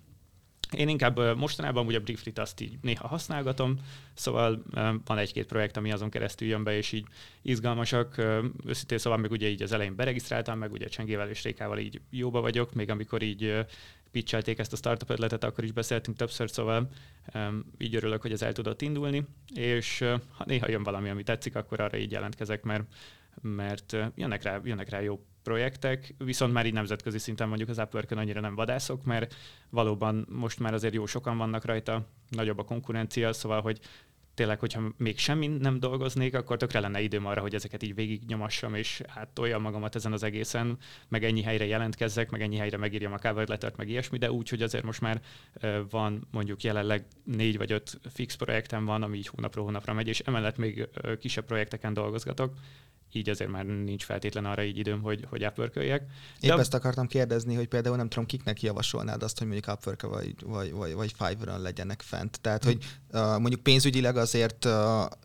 Speaker 2: Én inkább mostanában ugye a Briefly-t azt így néha használgatom, szóval van egy-két projekt, ami azon keresztül jön be, és így izgalmasak. Őszintén szóval még ugye így az elején beregisztráltam, meg ugye Csengével és Rékával így jóba vagyok, még amikor így pitchelték ezt a startup ötletet, akkor is beszéltünk többször, szóval um, így örülök, hogy ez el tudott indulni, és ha néha jön valami, ami tetszik, akkor arra így jelentkezek, mert, mert jönnek, rá, jönnek rá jó projektek, viszont már így nemzetközi szinten mondjuk az upwork annyira nem vadászok, mert valóban most már azért jó sokan vannak rajta, nagyobb a konkurencia, szóval, hogy tényleg, hogyha még semmi nem dolgoznék, akkor tökre lenne időm arra, hogy ezeket így végignyomassam, és áttoljam magamat ezen az egészen, meg ennyi helyre jelentkezzek, meg ennyi helyre megírjam a cover lettert, meg ilyesmi, de úgy, hogy azért most már van mondjuk jelenleg négy vagy öt fix projektem van, ami így hónapról hónapra megy, és emellett még kisebb projekteken dolgozgatok, így azért már nincs feltétlen arra így időm, hogy, hogy upwork
Speaker 1: Épp ezt akartam kérdezni, hogy például nem tudom, kiknek javasolnád azt, hogy mondjuk upwork vagy, vagy, vagy, vagy Fiverr-on legyenek fent. Tehát, hogy uh, mondjuk pénzügyileg azért uh,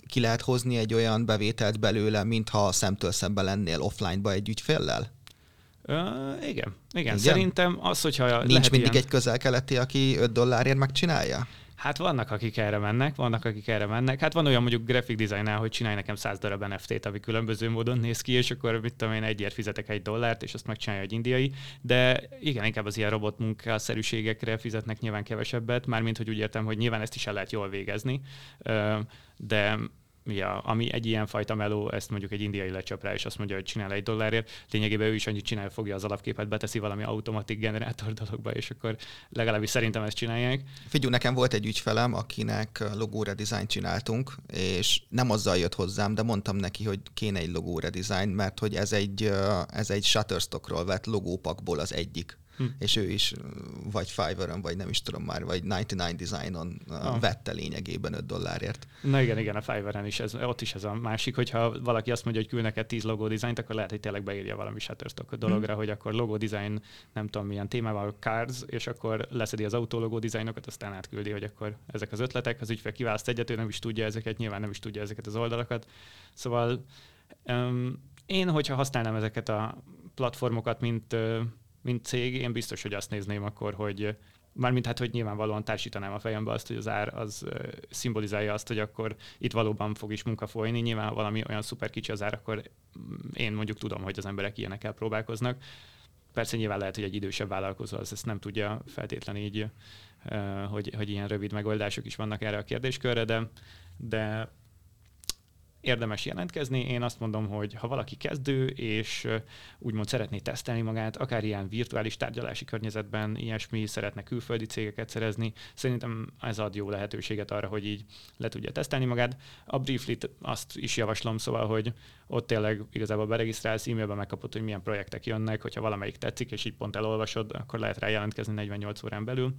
Speaker 1: ki lehet hozni egy olyan bevételt belőle, mintha szemtől szemben lennél offline-ba egy ügyféllel?
Speaker 2: Uh, igen. igen, igen. Szerintem az, hogyha
Speaker 1: Nincs mindig ilyen... egy közel-keleti, aki 5 dollárért megcsinálja?
Speaker 2: Hát vannak, akik erre mennek, vannak, akik erre mennek. Hát van olyan mondjuk graphic designer, hogy csinálj nekem 100 darab NFT-t, ami különböző módon néz ki, és akkor mit tudom én, egyért fizetek egy dollárt, és azt megcsinálja egy indiai. De igen, inkább az ilyen robot munkászerűségekre fizetnek nyilván kevesebbet, mármint hogy úgy értem, hogy nyilván ezt is el lehet jól végezni. De ja, ami egy ilyen fajta meló, ezt mondjuk egy indiai lecsap rá, és azt mondja, hogy csinál egy dollárért. Lényegében ő is annyit csinál, fogja az alapképet, beteszi valami automatik generátor dologba, és akkor legalábbis szerintem ezt csinálják.
Speaker 1: Figyelj, nekem volt egy ügyfelem, akinek logó redesign csináltunk, és nem azzal jött hozzám, de mondtam neki, hogy kéne egy logó redesign, mert hogy ez egy, ez egy Shutterstockról vett logópakból az egyik hm. és ő is vagy Fiverr-on, vagy nem is tudom már, vagy 99 Design-on ah. vette lényegében 5 dollárért.
Speaker 2: Na igen, igen, a Fiverr-en is, ez, ott is ez a másik, hogyha valaki azt mondja, hogy küld neked 10 logó dizájnt, akkor lehet, hogy tényleg beírja valami Shutterstock dologra, hm. hogy akkor logó design, nem tudom milyen témával, cards, és akkor leszedi az autólogó dizájnokat, aztán átküldi, hogy akkor ezek az ötletek, az ügyfél kiválaszt egyet, ő nem is tudja ezeket, nyilván nem is tudja ezeket az oldalakat. Szóval um, én, hogyha használnám ezeket a platformokat, mint mint cég, én biztos, hogy azt nézném akkor, hogy mármint hát, hogy nyilvánvalóan társítanám a fejembe azt, hogy az ár az szimbolizálja azt, hogy akkor itt valóban fog is munka folyni. Nyilván, valami olyan szuper kicsi az ár, akkor én mondjuk tudom, hogy az emberek ilyenekkel próbálkoznak. Persze nyilván lehet, hogy egy idősebb vállalkozó az ezt nem tudja feltétlenül így, hogy, hogy ilyen rövid megoldások is vannak erre a kérdéskörre, de, de érdemes jelentkezni. Én azt mondom, hogy ha valaki kezdő, és úgymond szeretné tesztelni magát, akár ilyen virtuális tárgyalási környezetben, ilyesmi, szeretne külföldi cégeket szerezni, szerintem ez ad jó lehetőséget arra, hogy így le tudja tesztelni magát. A Briefly-t azt is javaslom, szóval, hogy ott tényleg igazából beregisztrálsz, e-mailben megkapod, hogy milyen projektek jönnek, hogyha valamelyik tetszik, és így pont elolvasod, akkor lehet rá jelentkezni 48 órán belül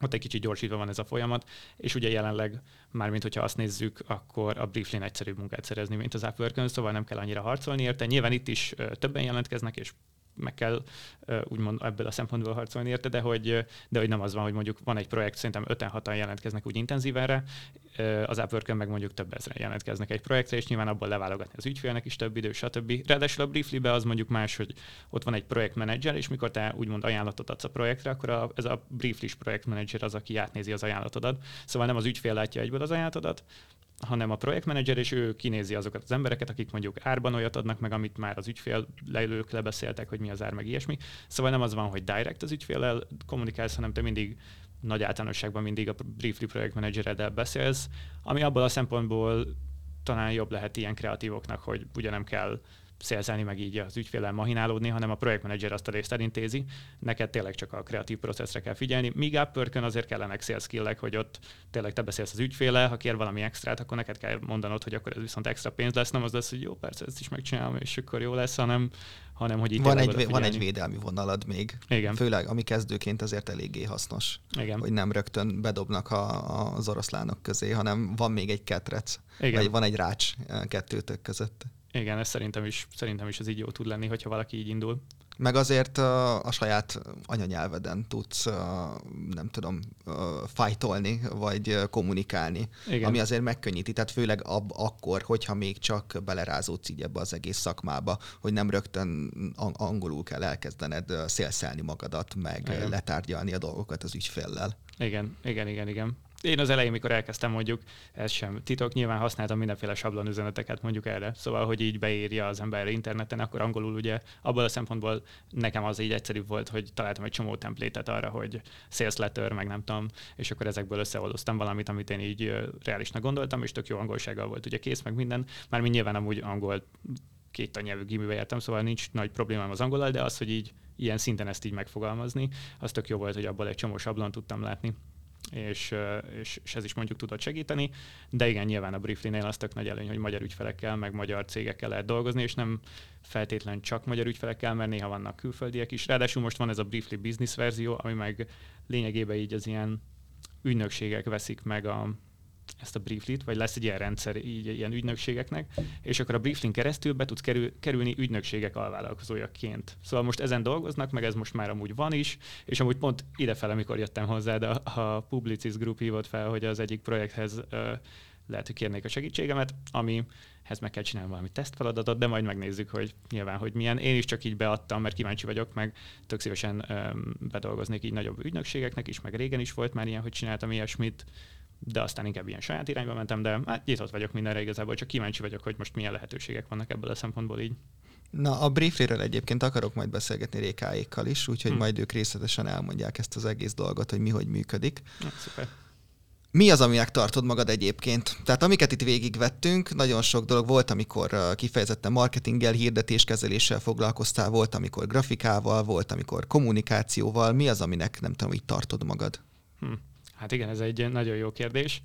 Speaker 2: ott egy kicsit gyorsítva van ez a folyamat, és ugye jelenleg, mármint hogyha azt nézzük, akkor a Brieflin egyszerűbb munkát szerezni, mint az upwork szóval nem kell annyira harcolni érte. Nyilván itt is többen jelentkeznek, és meg kell úgymond ebből a szempontból harcolni érte, de hogy, de hogy nem az van, hogy mondjuk van egy projekt, szerintem 5-6-an jelentkeznek úgy intenzívenre, az upwork meg mondjuk több ezeren jelentkeznek egy projektre, és nyilván abból leválogatni az ügyfélnek is több idő, stb. Ráadásul a briefly az mondjuk más, hogy ott van egy projektmenedzser, és mikor te úgymond ajánlatot adsz a projektre, akkor a, ez a briefly projektmenedzser az, aki átnézi az ajánlatodat. Szóval nem az ügyfél látja egyből az ajánlatodat, hanem a projektmenedzser, és ő kinézi azokat az embereket, akik mondjuk árban olyat adnak meg, amit már az ügyfél leülők lebeszéltek, hogy mi az ár, meg ilyesmi. Szóval nem az van, hogy direct az ügyféllel kommunikálsz, hanem te mindig nagy általánosságban mindig a Briefly projektmenedzsereddel beszélsz, ami abból a szempontból talán jobb lehet ilyen kreatívoknak, hogy ugye nem kell szélzelni, meg így az ügyfélel mahinálódni, hanem a projektmenedzser azt a részt elintézi. Neked tényleg csak a kreatív processzre kell figyelni. Míg upwork azért kellenek sales skill hogy ott tényleg te beszélsz az ügyféle, ha kér valami extrát, akkor neked kell mondanod, hogy akkor ez viszont extra pénz lesz, nem az lesz, hogy jó, persze, ezt is megcsinálom, és akkor jó lesz, hanem, hanem hogy itt
Speaker 1: van egy, van egy védelmi vonalad még.
Speaker 2: Igen.
Speaker 1: Főleg, ami kezdőként azért eléggé hasznos.
Speaker 2: Igen.
Speaker 1: Hogy nem rögtön bedobnak a, az oroszlánok közé, hanem van még egy ketrec.
Speaker 2: Igen.
Speaker 1: Vagy van egy rács eh, kettőtök között.
Speaker 2: Igen, ez szerintem is, szerintem is ez így jó tud lenni, hogyha valaki így indul.
Speaker 1: Meg azért a, saját anyanyelveden tudsz, nem tudom, fajtolni, vagy kommunikálni,
Speaker 2: Igen.
Speaker 1: ami azért megkönnyíti. Tehát főleg ab, akkor, hogyha még csak belerázódsz így ebbe az egész szakmába, hogy nem rögtön angolul kell elkezdened szélszelni magadat, meg Igen. letárgyalni a dolgokat az ügyféllel.
Speaker 2: Igen, igen, igen, igen én az elején, mikor elkezdtem mondjuk, ez sem titok, nyilván használtam mindenféle sablon üzeneteket mondjuk erre. Szóval, hogy így beírja az ember interneten, akkor angolul ugye abból a szempontból nekem az így egyszerűbb volt, hogy találtam egy csomó templétet arra, hogy sales letter, meg nem tudom, és akkor ezekből összeoldoztam valamit, amit én így reálisnak gondoltam, és tök jó angolsággal volt ugye kész, meg minden. Mi nyilván amúgy angol két tannyelvű gimibe értem, szóval nincs nagy problémám az angolal, de az, hogy így ilyen szinten ezt így megfogalmazni, az tök jó volt, hogy abból egy csomó sablon tudtam látni és, és, és ez is mondjuk tudott segíteni, de igen, nyilván a Briefly-nél az tök nagy előny, hogy magyar ügyfelekkel, meg magyar cégekkel lehet dolgozni, és nem feltétlen csak magyar ügyfelekkel, mert néha vannak külföldiek is. Ráadásul most van ez a Briefly Business verzió, ami meg lényegében így az ilyen ügynökségek veszik meg a, ezt a brieflit, vagy lesz egy ilyen rendszer így ilyen ügynökségeknek, és akkor a brieflin keresztül be tudsz kerül, kerülni ügynökségek alvállalkozójaként. Szóval most ezen dolgoznak, meg ez most már amúgy van is, és amúgy pont idefele, amikor jöttem hozzá, de a, a Publicis Group hívott fel, hogy az egyik projekthez ö, lehet, hogy kérnék a segítségemet, amihez meg kell csinálni valami tesztfeladatot, de majd megnézzük, hogy nyilván, hogy milyen. Én is csak így beadtam, mert kíváncsi vagyok, meg tök szívesen öm, bedolgoznék így nagyobb ügynökségeknek is, meg régen is volt már ilyen, hogy csináltam ilyesmit, de aztán inkább ilyen saját irányba mentem, de hát nyitott vagyok mindenre igazából, csak kíváncsi vagyok, hogy most milyen lehetőségek vannak ebből a szempontból így.
Speaker 1: Na, a briefléről egyébként akarok majd beszélgetni Rékáékkal is, úgyhogy hmm. majd ők részletesen elmondják ezt az egész dolgot, hogy mi hogy működik.
Speaker 2: Na, szuper.
Speaker 1: Mi az, aminek tartod magad egyébként? Tehát amiket itt végigvettünk, nagyon sok dolog volt, amikor kifejezetten marketinggel, hirdetéskezeléssel foglalkoztál, volt, amikor grafikával, volt, amikor kommunikációval. Mi az, aminek nem tudom, így tartod magad?
Speaker 2: Hmm. Hát igen, ez egy nagyon jó kérdés.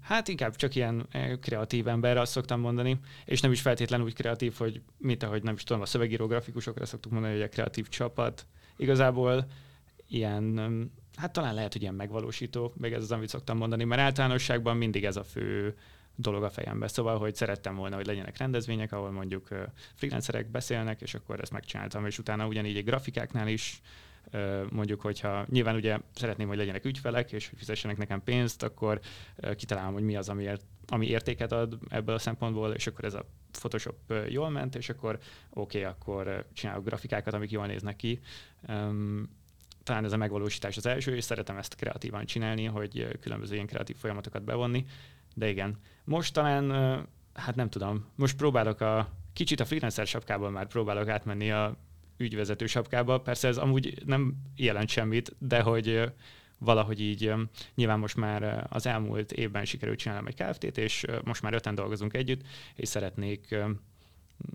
Speaker 2: Hát inkább csak ilyen eh, kreatív ember, azt szoktam mondani, és nem is feltétlenül úgy kreatív, hogy mint ahogy nem is tudom, a szövegíró grafikusokra szoktuk mondani, hogy a kreatív csapat. Igazából ilyen, hát talán lehet, hogy ilyen megvalósító, meg ez az, amit szoktam mondani, mert általánosságban mindig ez a fő dolog a fejembe. Szóval, hogy szerettem volna, hogy legyenek rendezvények, ahol mondjuk freelancerek beszélnek, és akkor ezt megcsináltam, és utána ugyanígy egy grafikáknál is mondjuk, hogyha nyilván ugye szeretném, hogy legyenek ügyfelek, és hogy fizessenek nekem pénzt, akkor kitalálom, hogy mi az, amiért, ami értéket ad ebből a szempontból, és akkor ez a Photoshop jól ment, és akkor oké, okay, akkor csinálok grafikákat, amik jól néznek ki. talán ez a megvalósítás az első, és szeretem ezt kreatívan csinálni, hogy különböző ilyen kreatív folyamatokat bevonni. De igen, most talán, hát nem tudom, most próbálok a kicsit a freelancer sapkából már próbálok átmenni a ügyvezető sapkába. Persze ez amúgy nem jelent semmit, de hogy valahogy így nyilván most már az elmúlt évben sikerült csinálnom egy Kft-t, és most már öten dolgozunk együtt, és szeretnék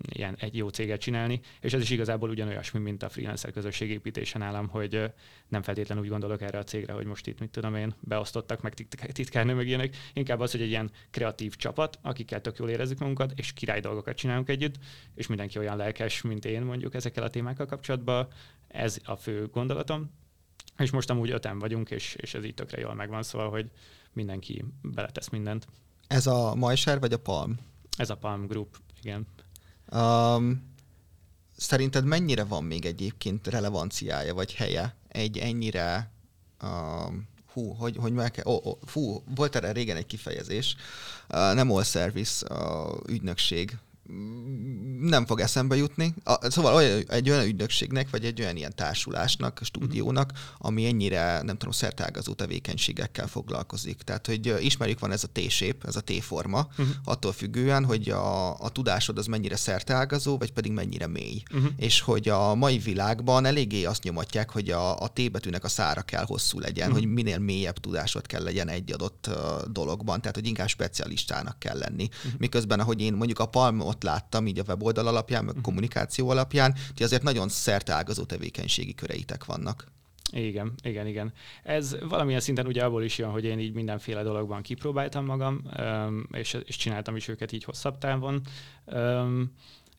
Speaker 2: ilyen egy jó céget csinálni, és ez is igazából ugyanolyasmi, mint a freelancer közösség építése nálam, hogy nem feltétlenül úgy gondolok erre a cégre, hogy most itt, mit tudom én, beosztottak, meg titkárnő, meg ilyenek. Inkább az, hogy egy ilyen kreatív csapat, akikkel tök jól érezzük magunkat, és király dolgokat csinálunk együtt, és mindenki olyan lelkes, mint én mondjuk ezekkel a témákkal kapcsolatban. Ez a fő gondolatom. És most amúgy öten vagyunk, és, és ez így tökre jól megvan, szóval, hogy mindenki beletesz mindent.
Speaker 1: Ez a Majsár vagy a Palm?
Speaker 2: Ez a Palm Group, igen.
Speaker 1: Um, szerinted mennyire van még egyébként relevanciája vagy helye? Egy ennyire um, hú, hogy, hogy meg kell, oh, oh, fú, volt erre régen egy kifejezés, uh, nem all service uh, ügynökség nem fog eszembe jutni. A, szóval olyan, egy olyan ügynökségnek, vagy egy olyan ilyen társulásnak, stúdiónak, ami ennyire, nem tudom, szertágazó tevékenységekkel foglalkozik. Tehát, hogy ismerjük, van ez a T-shape, ez a T-forma, uh-huh. attól függően, hogy a, a tudásod az mennyire szertágazó, vagy pedig mennyire mély. Uh-huh. És hogy a mai világban eléggé azt nyomatják, hogy a, a T betűnek a szára kell hosszú legyen, uh-huh. hogy minél mélyebb tudásod kell legyen egy adott uh, dologban, tehát, hogy inkább specialistának kell lenni. Uh-huh. Miközben, ahogy én mondjuk a palmot ott láttam, így a weboldal alapján, meg a kommunikáció alapján, hogy azért nagyon szerteágazó tevékenységi köreitek vannak.
Speaker 2: Igen, igen, igen. Ez valamilyen szinten ugye abból is jön, hogy én így mindenféle dologban kipróbáltam magam, és, és csináltam is őket így hosszabb távon.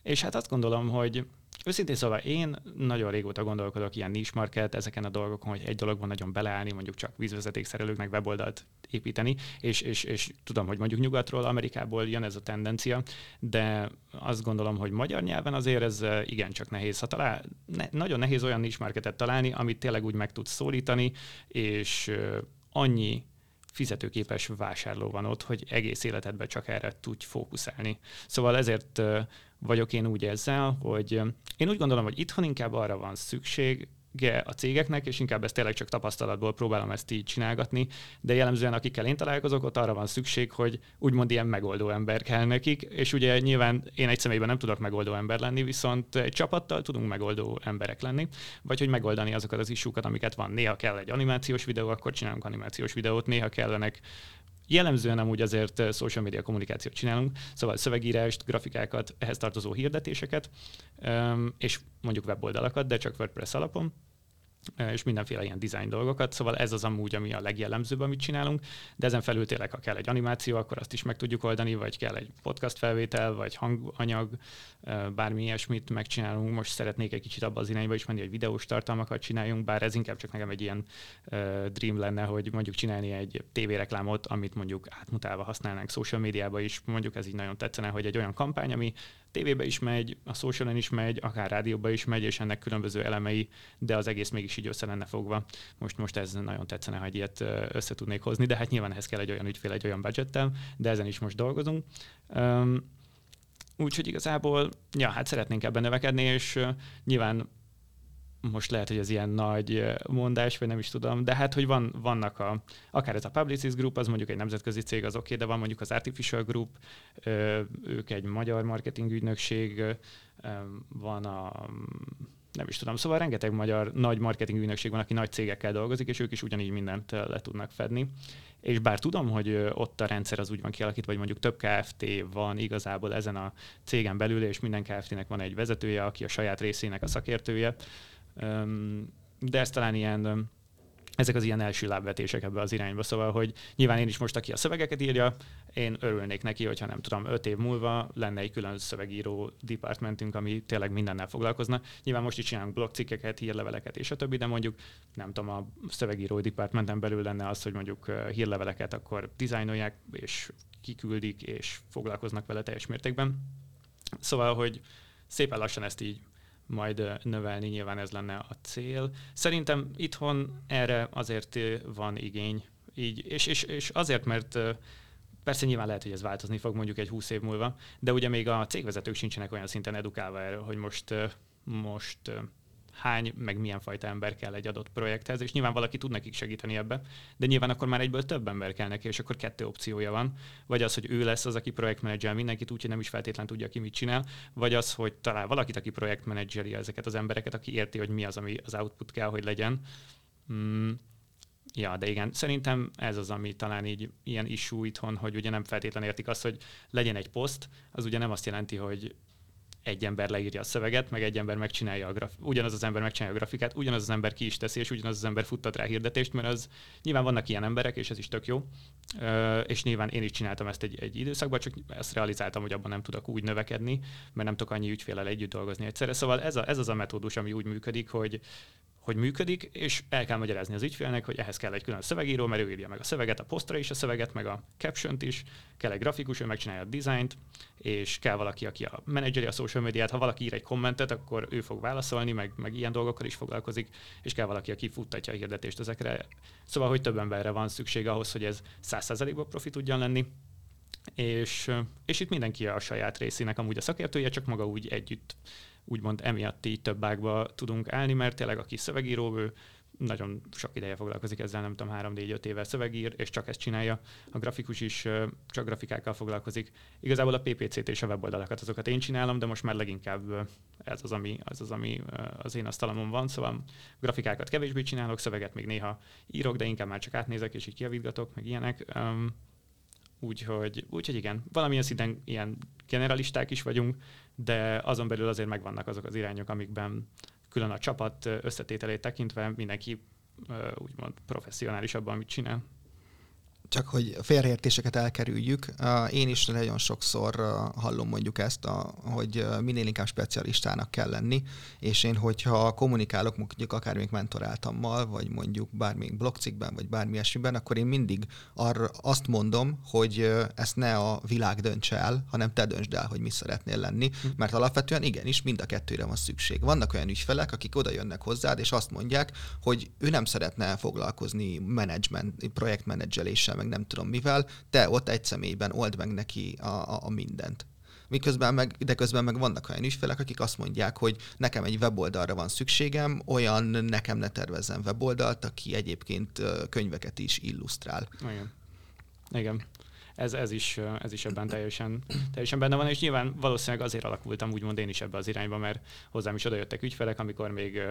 Speaker 2: És hát azt gondolom, hogy Őszintén szóval én nagyon régóta gondolkodok ilyen niche market, ezeken a dolgokon, hogy egy dologban nagyon beleállni, mondjuk csak vízvezetékszerelőknek weboldalt építeni, és, és, és tudom, hogy mondjuk nyugatról, Amerikából jön ez a tendencia, de azt gondolom, hogy magyar nyelven azért ez eh, igencsak nehéz. Ha talál, ne, nagyon nehéz olyan niche marketet találni, amit tényleg úgy meg tudsz szólítani, és uh, annyi fizetőképes vásárló van ott, hogy egész életedben csak erre tudj fókuszálni. Szóval ezért vagyok én úgy ezzel, hogy én úgy gondolom, hogy itthon inkább arra van szükség, a cégeknek, és inkább ezt tényleg csak tapasztalatból próbálom ezt így csinálgatni, de jellemzően akikkel én találkozok, ott arra van szükség, hogy úgymond ilyen megoldó ember kell nekik, és ugye nyilván én egy személyben nem tudok megoldó ember lenni, viszont egy csapattal tudunk megoldó emberek lenni, vagy hogy megoldani azokat az isúkat, amiket van. Néha kell egy animációs videó, akkor csinálunk animációs videót, néha kellenek. Jellemzően amúgy azért eh, social media kommunikációt csinálunk, szóval szövegírást, grafikákat, ehhez tartozó hirdetéseket, és mondjuk weboldalakat, de csak WordPress alapon és mindenféle ilyen design dolgokat, szóval ez az amúgy, ami a legjellemzőbb, amit csinálunk, de ezen felül tényleg, ha kell egy animáció, akkor azt is meg tudjuk oldani, vagy kell egy podcast felvétel, vagy hanganyag, bármi ilyesmit megcsinálunk. Most szeretnék egy kicsit abba az irányba is menni, hogy videós tartalmakat csináljunk, bár ez inkább csak nekem egy ilyen dream lenne, hogy mondjuk csinálni egy tévéreklámot, amit mondjuk átmutálva használnánk social médiába is, mondjuk ez így nagyon tetszene, hogy egy olyan kampány, ami tévébe is megy, a socialen is megy, akár rádióba is megy, és ennek különböző elemei, de az egész mégis így össze lenne fogva. Most, most ez nagyon tetszene, hogy ilyet össze tudnék hozni, de hát nyilván ehhez kell egy olyan ügyfél, egy olyan budgettel, de ezen is most dolgozunk. Um, Úgyhogy igazából, ja, hát szeretnénk ebben növekedni, és nyilván most lehet, hogy ez ilyen nagy mondás, vagy nem is tudom, de hát, hogy van, vannak a, akár ez a Publicis Group, az mondjuk egy nemzetközi cég, az oké, okay, de van mondjuk az Artificial Group, ők egy magyar marketing ügynökség, van a nem is tudom, szóval rengeteg magyar nagy marketing ügynökség van, aki nagy cégekkel dolgozik, és ők is ugyanígy mindent le tudnak fedni. És bár tudom, hogy ott a rendszer az úgy van kialakítva, vagy mondjuk több KFT van igazából ezen a cégen belül, és minden KFT-nek van egy vezetője, aki a saját részének a szakértője, de ez talán ilyen ezek az ilyen első lábvetések ebbe az irányba. Szóval, hogy nyilván én is most, aki a szövegeket írja, én örülnék neki, hogyha nem tudom, öt év múlva lenne egy külön szövegíró departmentünk, ami tényleg mindennel foglalkozna. Nyilván most is csinálunk blogcikkeket, hírleveleket és a többi, de mondjuk nem tudom, a szövegíró departmenten belül lenne az, hogy mondjuk hírleveleket akkor dizájnolják és kiküldik és foglalkoznak vele teljes mértékben. Szóval, hogy szépen lassan ezt így majd növelni, nyilván ez lenne a cél. Szerintem itthon erre azért van igény, így, és, és, és azért, mert Persze nyilván lehet, hogy ez változni fog mondjuk egy 20 év múlva, de ugye még a cégvezetők sincsenek olyan szinten edukálva erről, hogy most, most hány, meg milyen fajta ember kell egy adott projekthez, és nyilván valaki tud nekik segíteni ebbe, de nyilván akkor már egyből több ember kell neki, és akkor kettő opciója van. Vagy az, hogy ő lesz az, aki projektmenedzsel mindenkit, úgyhogy nem is feltétlenül tudja, ki mit csinál, vagy az, hogy talál valakit, aki projektmenedzseli ezeket az embereket, aki érti, hogy mi az, ami az output kell, hogy legyen. Mm. Ja, de igen, szerintem ez az, ami talán így ilyen issue itthon, hogy ugye nem feltétlenül értik azt, hogy legyen egy poszt, az ugye nem azt jelenti, hogy egy ember leírja a szöveget, meg egy ember megcsinálja a graf- ugyanaz az ember megcsinálja a grafikát, ugyanaz az ember ki is teszi, és ugyanaz az ember futtat rá hirdetést, mert az nyilván vannak ilyen emberek, és ez is tök jó. Uh, és nyilván én is csináltam ezt egy, egy időszakban, csak ezt realizáltam, hogy abban nem tudok úgy növekedni, mert nem tudok annyi ügyfélel együtt dolgozni egyszerre. Szóval ez, a, ez az a metódus, ami úgy működik, hogy hogy működik, és el kell magyarázni az ügyfélnek, hogy ehhez kell egy külön szövegíró, mert ő írja meg a szöveget, a posztra is a szöveget, meg a caption is, kell egy grafikus, ő megcsinálja a dizájnt, és kell valaki, aki a menedzseri a social médiát, ha valaki ír egy kommentet, akkor ő fog válaszolni, meg, meg ilyen dolgokkal is foglalkozik, és kell valaki, aki futtatja a hirdetést ezekre. Szóval, hogy több emberre van szükség ahhoz, hogy ez 100%-ban profit tudjon lenni, és, és itt mindenki a saját részének amúgy a szakértője, csak maga úgy együtt úgymond emiatt így több ágba tudunk állni, mert tényleg aki szövegíró, ő nagyon sok ideje foglalkozik ezzel, nem tudom, 3-4-5 éve szövegír, és csak ezt csinálja. A grafikus is csak grafikákkal foglalkozik. Igazából a PPC-t és a weboldalakat azokat én csinálom, de most már leginkább ez az, ami az, az, ami az én asztalomon van, szóval grafikákat kevésbé csinálok, szöveget még néha írok, de inkább már csak átnézek és így kiavítgatok, meg ilyenek. Úgyhogy, úgyhogy igen, valamilyen szinten ilyen generalisták is vagyunk, de azon belül azért megvannak azok az irányok, amikben külön a csapat összetételét tekintve mindenki úgymond professzionális abban, amit csinál
Speaker 1: csak hogy félreértéseket elkerüljük, én is nagyon sokszor hallom mondjuk ezt, hogy minél inkább specialistának kell lenni, és én, hogyha kommunikálok mondjuk akár még mentoráltammal, vagy mondjuk bármilyen blogcikkben, vagy bármi esetben, akkor én mindig arra azt mondom, hogy ezt ne a világ döntse el, hanem te döntsd el, hogy mi szeretnél lenni, hm. mert alapvetően igenis mind a kettőre van szükség. Vannak olyan ügyfelek, akik oda jönnek hozzád, és azt mondják, hogy ő nem szeretne foglalkozni management, projektmenedzseléssel, meg nem tudom mivel, te ott egy személyben old meg neki a, a, a mindent. Miközben meg, de közben meg vannak olyan ügyfelek, akik azt mondják, hogy nekem egy weboldalra van szükségem, olyan nekem ne tervezzen weboldalt, aki egyébként könyveket is illusztrál.
Speaker 2: Igen. Igen ez, ez, is, ez is ebben teljesen, teljesen benne van, és nyilván valószínűleg azért alakultam úgymond én is ebbe az irányba, mert hozzám is odajöttek ügyfelek, amikor még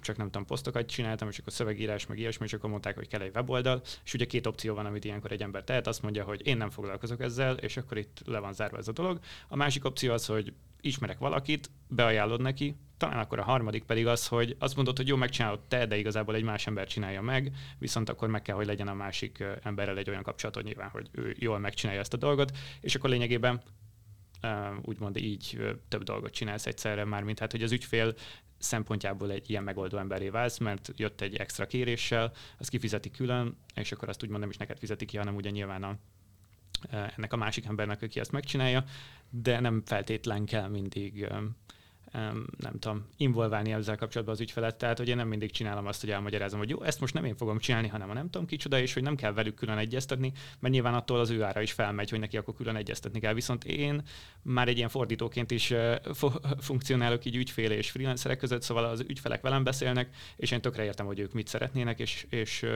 Speaker 2: csak nem tudom, posztokat csináltam, és akkor szövegírás, meg ilyesmi, és akkor mondták, hogy kell egy weboldal, és ugye két opció van, amit ilyenkor egy ember tehet, azt mondja, hogy én nem foglalkozok ezzel, és akkor itt le van zárva ez a dolog. A másik opció az, hogy ismerek valakit, beajánlod neki, talán akkor a harmadik pedig az, hogy azt mondod, hogy jó, megcsinálod te, de igazából egy más ember csinálja meg, viszont akkor meg kell, hogy legyen a másik emberrel egy olyan kapcsolatod nyilván, hogy ő jól megcsinálja ezt a dolgot, és akkor lényegében úgymond így több dolgot csinálsz egyszerre, már mint hát, hogy az ügyfél szempontjából egy ilyen megoldó emberé válsz, mert jött egy extra kéréssel, az kifizeti külön, és akkor azt úgymond nem is neked fizeti ki, hanem ugye nyilván a, ennek a másik embernek, aki ezt megcsinálja, de nem feltétlen kell mindig nem tudom, involválni ezzel kapcsolatban az ügyfelet. Tehát, hogy én nem mindig csinálom azt, hogy elmagyarázom, hogy jó, ezt most nem én fogom csinálni, hanem a nem tudom kicsoda, és hogy nem kell velük külön egyeztetni, mert nyilván attól az ő ára is felmegy, hogy neki akkor külön egyeztetni kell. Viszont én már egy ilyen fordítóként is funkcionálok így ügyfél és freelancerek között, szóval az ügyfelek velem beszélnek, és én tökre értem, hogy ők mit szeretnének, és, és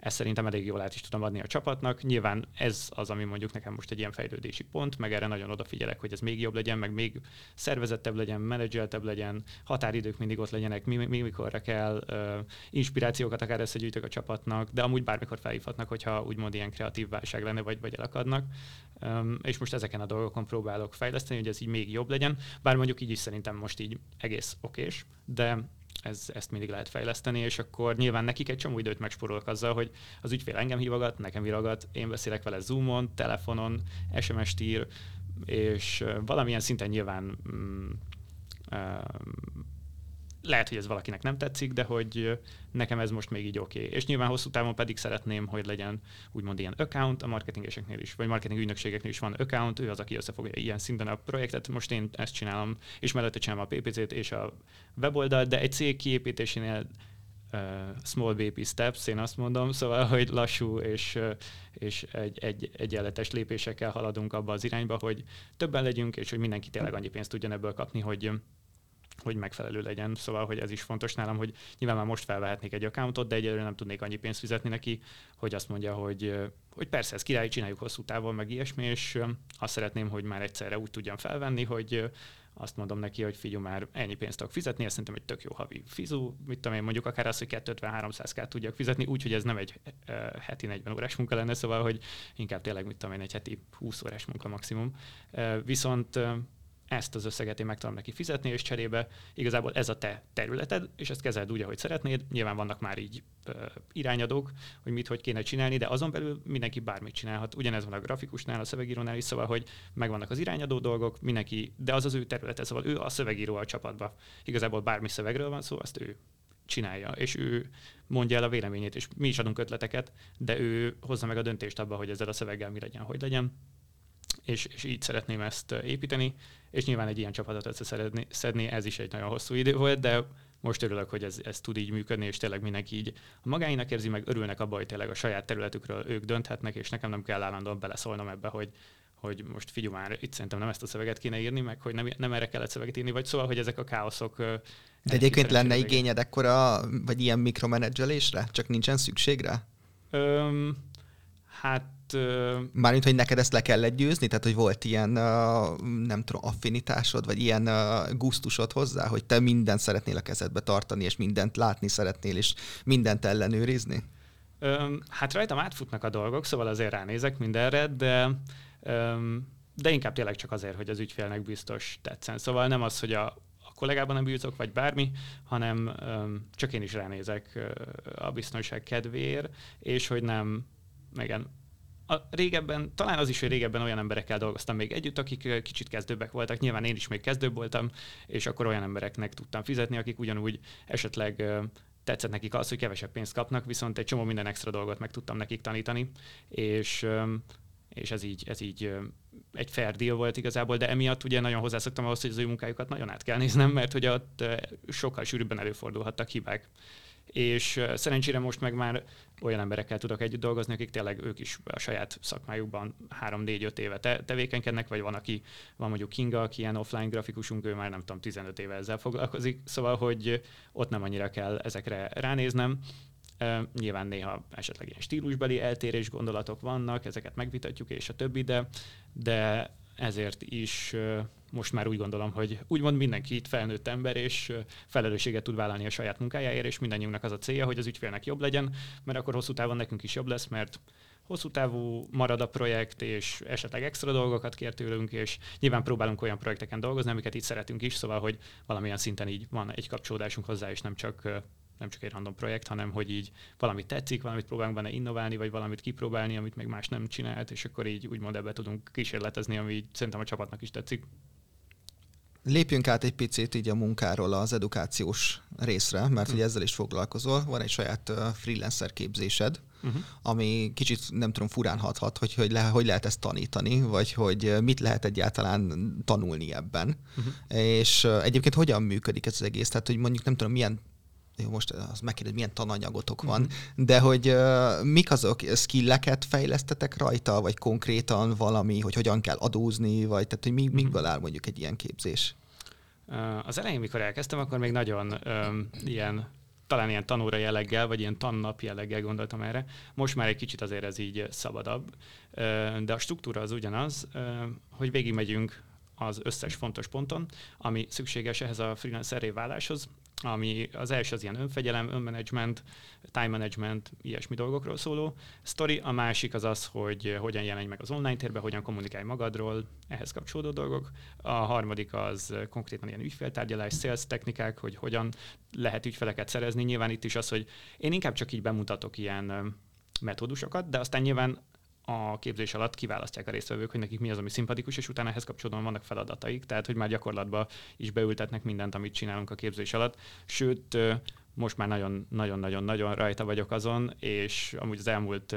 Speaker 2: ezt szerintem elég jól át is tudom adni a csapatnak. Nyilván ez az, ami mondjuk nekem most egy ilyen fejlődési pont, meg erre nagyon odafigyelek, hogy ez még jobb legyen, meg még szervezettebb legyen, menedzseltebb legyen, határidők mindig ott legyenek, mi, mi mikorra kell, uh, inspirációkat akár összegyűjtök a csapatnak, de amúgy bármikor felhívhatnak, hogyha úgymond ilyen kreatív válság lenne, vagy, vagy elakadnak. Um, és most ezeken a dolgokon próbálok fejleszteni, hogy ez így még jobb legyen, bár mondjuk így is szerintem most így egész okés, de ez, ezt mindig lehet fejleszteni, és akkor nyilván nekik egy csomó időt megspórolok azzal, hogy az ügyfél engem hívogat, nekem hívogat, én beszélek vele Zoomon, telefonon, SMS-t ír, és valamilyen szinten nyilván mm, lehet, hogy ez valakinek nem tetszik, de hogy nekem ez most még így oké. Okay. És nyilván hosszú távon pedig szeretném, hogy legyen úgymond ilyen account, a marketingeseknél is, vagy marketing ügynökségeknél is van account, ő az, aki összefogja ilyen szinten a projektet. Most én ezt csinálom, és mellette csinálom a PPC-t és a weboldalt, de egy cég kiépítésénél uh, small baby steps, én azt mondom, szóval, hogy lassú és, és egy, egy, egyenletes lépésekkel haladunk abba az irányba, hogy többen legyünk, és hogy mindenki tényleg annyi pénzt tudjon ebből kapni, hogy hogy megfelelő legyen. Szóval, hogy ez is fontos nálam, hogy nyilván már most felvehetnék egy accountot, de egyelőre nem tudnék annyi pénzt fizetni neki, hogy azt mondja, hogy, hogy persze, ez király, csináljuk hosszú távon, meg ilyesmi, és azt szeretném, hogy már egyszerre úgy tudjam felvenni, hogy azt mondom neki, hogy figyelj már ennyi pénzt tudok fizetni, ez szerintem egy tök jó havi fizu, mit tudom én, mondjuk akár az, hogy 250-300 k tudjak fizetni, úgyhogy ez nem egy heti 40 órás munka lenne, szóval, hogy inkább tényleg, mit tudom én, egy heti 20 órás munka maximum. Viszont ezt az összeget én meg tudom neki fizetni, és cserébe igazából ez a te területed, és ezt kezeld úgy, ahogy szeretnéd. Nyilván vannak már így ö, irányadók, hogy mit, hogy kéne csinálni, de azon belül mindenki bármit csinálhat. Ugyanez van a grafikusnál, a szövegírónál is, szóval, hogy megvannak az irányadó dolgok, mindenki, de az az ő területe, szóval ő a szövegíró a csapatba. Igazából bármi szövegről van szó, azt ő csinálja, és ő mondja el a véleményét, és mi is adunk ötleteket, de ő hozza meg a döntést abba, hogy ezzel a szöveggel mi legyen, hogy legyen és, és így szeretném ezt építeni, és nyilván egy ilyen csapatot összeszedni, szedni, ez is egy nagyon hosszú idő volt, de most örülök, hogy ez, ez tud így működni, és tényleg mindenki így a magáinak érzi, meg örülnek abban, hogy tényleg a saját területükről ők dönthetnek, és nekem nem kell állandóan beleszólnom ebbe, hogy, hogy most figyelj már, itt szerintem nem ezt a szöveget kéne írni, meg hogy nem, nem erre kellett szöveget írni, vagy szóval, hogy ezek a káoszok.
Speaker 1: De egyébként lenne igényed ekkora, vagy ilyen mikromenedzselésre? Csak nincsen szükségre?
Speaker 2: Öm, hát
Speaker 1: Mármint, hogy neked ezt le kellett győzni? Tehát, hogy volt ilyen, nem tudom, affinitásod, vagy ilyen gusztusod hozzá, hogy te mindent szeretnél a kezedbe tartani, és mindent látni szeretnél, és mindent ellenőrizni?
Speaker 2: Hát rajtam átfutnak a dolgok, szóval azért ránézek mindenre, de de inkább tényleg csak azért, hogy az ügyfélnek biztos tetszen. Szóval nem az, hogy a, a kollégában nem bízok, vagy bármi, hanem öm, csak én is ránézek ö, a biztonság kedvéért, és hogy nem, igen, a régebben, talán az is, hogy régebben olyan emberekkel dolgoztam még együtt, akik kicsit kezdőbbek voltak. Nyilván én is még kezdőbb voltam, és akkor olyan embereknek tudtam fizetni, akik ugyanúgy esetleg tetszett nekik az, hogy kevesebb pénzt kapnak, viszont egy csomó minden extra dolgot meg tudtam nekik tanítani, és, és ez így, ez így egy fair deal volt igazából, de emiatt ugye nagyon hozzászoktam ahhoz, hogy az ő munkájukat nagyon át kell néznem, mert hogy ott sokkal sűrűbben előfordulhattak hibák és szerencsére most meg már olyan emberekkel tudok együtt dolgozni, akik tényleg ők is a saját szakmájukban 3-4-5 éve te- tevékenykednek, vagy van, aki van mondjuk Kinga, aki ilyen offline grafikusunk, ő már nem tudom, 15 éve ezzel foglalkozik, szóval, hogy ott nem annyira kell ezekre ránéznem. Uh, nyilván néha esetleg ilyen stílusbeli eltérés gondolatok vannak, ezeket megvitatjuk, és a többi, de, de ezért is most már úgy gondolom, hogy úgymond mindenki itt felnőtt ember, és felelősséget tud vállalni a saját munkájáért, és mindannyiunknak az a célja, hogy az ügyfélnek jobb legyen, mert akkor hosszú távon nekünk is jobb lesz, mert hosszú távú marad a projekt, és esetleg extra dolgokat kér tőlünk, és nyilván próbálunk olyan projekteken dolgozni, amiket itt szeretünk is, szóval, hogy valamilyen szinten így van egy kapcsolódásunk hozzá, és nem csak nem csak egy random projekt, hanem hogy így valamit tetszik, valamit próbálunk benne innoválni, vagy valamit kipróbálni, amit még más nem csinált, és akkor így úgymond ebbe tudunk kísérletezni, ami szerintem a csapatnak is tetszik.
Speaker 1: Lépjünk át egy picit így a munkáról az edukációs részre, mert hmm. ugye ezzel is foglalkozol. Van egy saját freelancer képzésed, uh-huh. ami kicsit nem tudom, furán hathat, hogy, hogy, le, hogy lehet ezt tanítani, vagy hogy mit lehet egyáltalán tanulni ebben. Uh-huh. És egyébként hogyan működik ez az egész? Tehát, hogy mondjuk nem tudom, milyen jó, most az megkérdez, milyen tananyagotok van, mm-hmm. de hogy uh, mik azok, skilleket fejlesztetek rajta, vagy konkrétan valami, hogy hogyan kell adózni, vagy tehát, hogy mi, mm-hmm. mikből áll mondjuk egy ilyen képzés?
Speaker 2: Az elején, mikor elkezdtem, akkor még nagyon um, ilyen talán ilyen tanóra jelleggel, vagy ilyen tannap jelleggel gondoltam erre. Most már egy kicsit azért ez így szabadabb, de a struktúra az ugyanaz, hogy végigmegyünk az összes fontos ponton, ami szükséges ehhez a freelancer váláshoz, ami az első az ilyen önfegyelem, önmanagement, time management, ilyesmi dolgokról szóló sztori. A másik az az, hogy hogyan jelenj meg az online térben, hogyan kommunikálj magadról, ehhez kapcsolódó dolgok. A harmadik az konkrétan ilyen ügyféltárgyalás, sales technikák, hogy hogyan lehet ügyfeleket szerezni. Nyilván itt is az, hogy én inkább csak így bemutatok ilyen metódusokat, de aztán nyilván a képzés alatt kiválasztják a résztvevők, hogy nekik mi az, ami szimpatikus, és utána ehhez kapcsolódóan vannak feladataik, tehát hogy már gyakorlatban is beültetnek mindent, amit csinálunk a képzés alatt. Sőt, most már nagyon-nagyon-nagyon rajta vagyok azon, és amúgy az elmúlt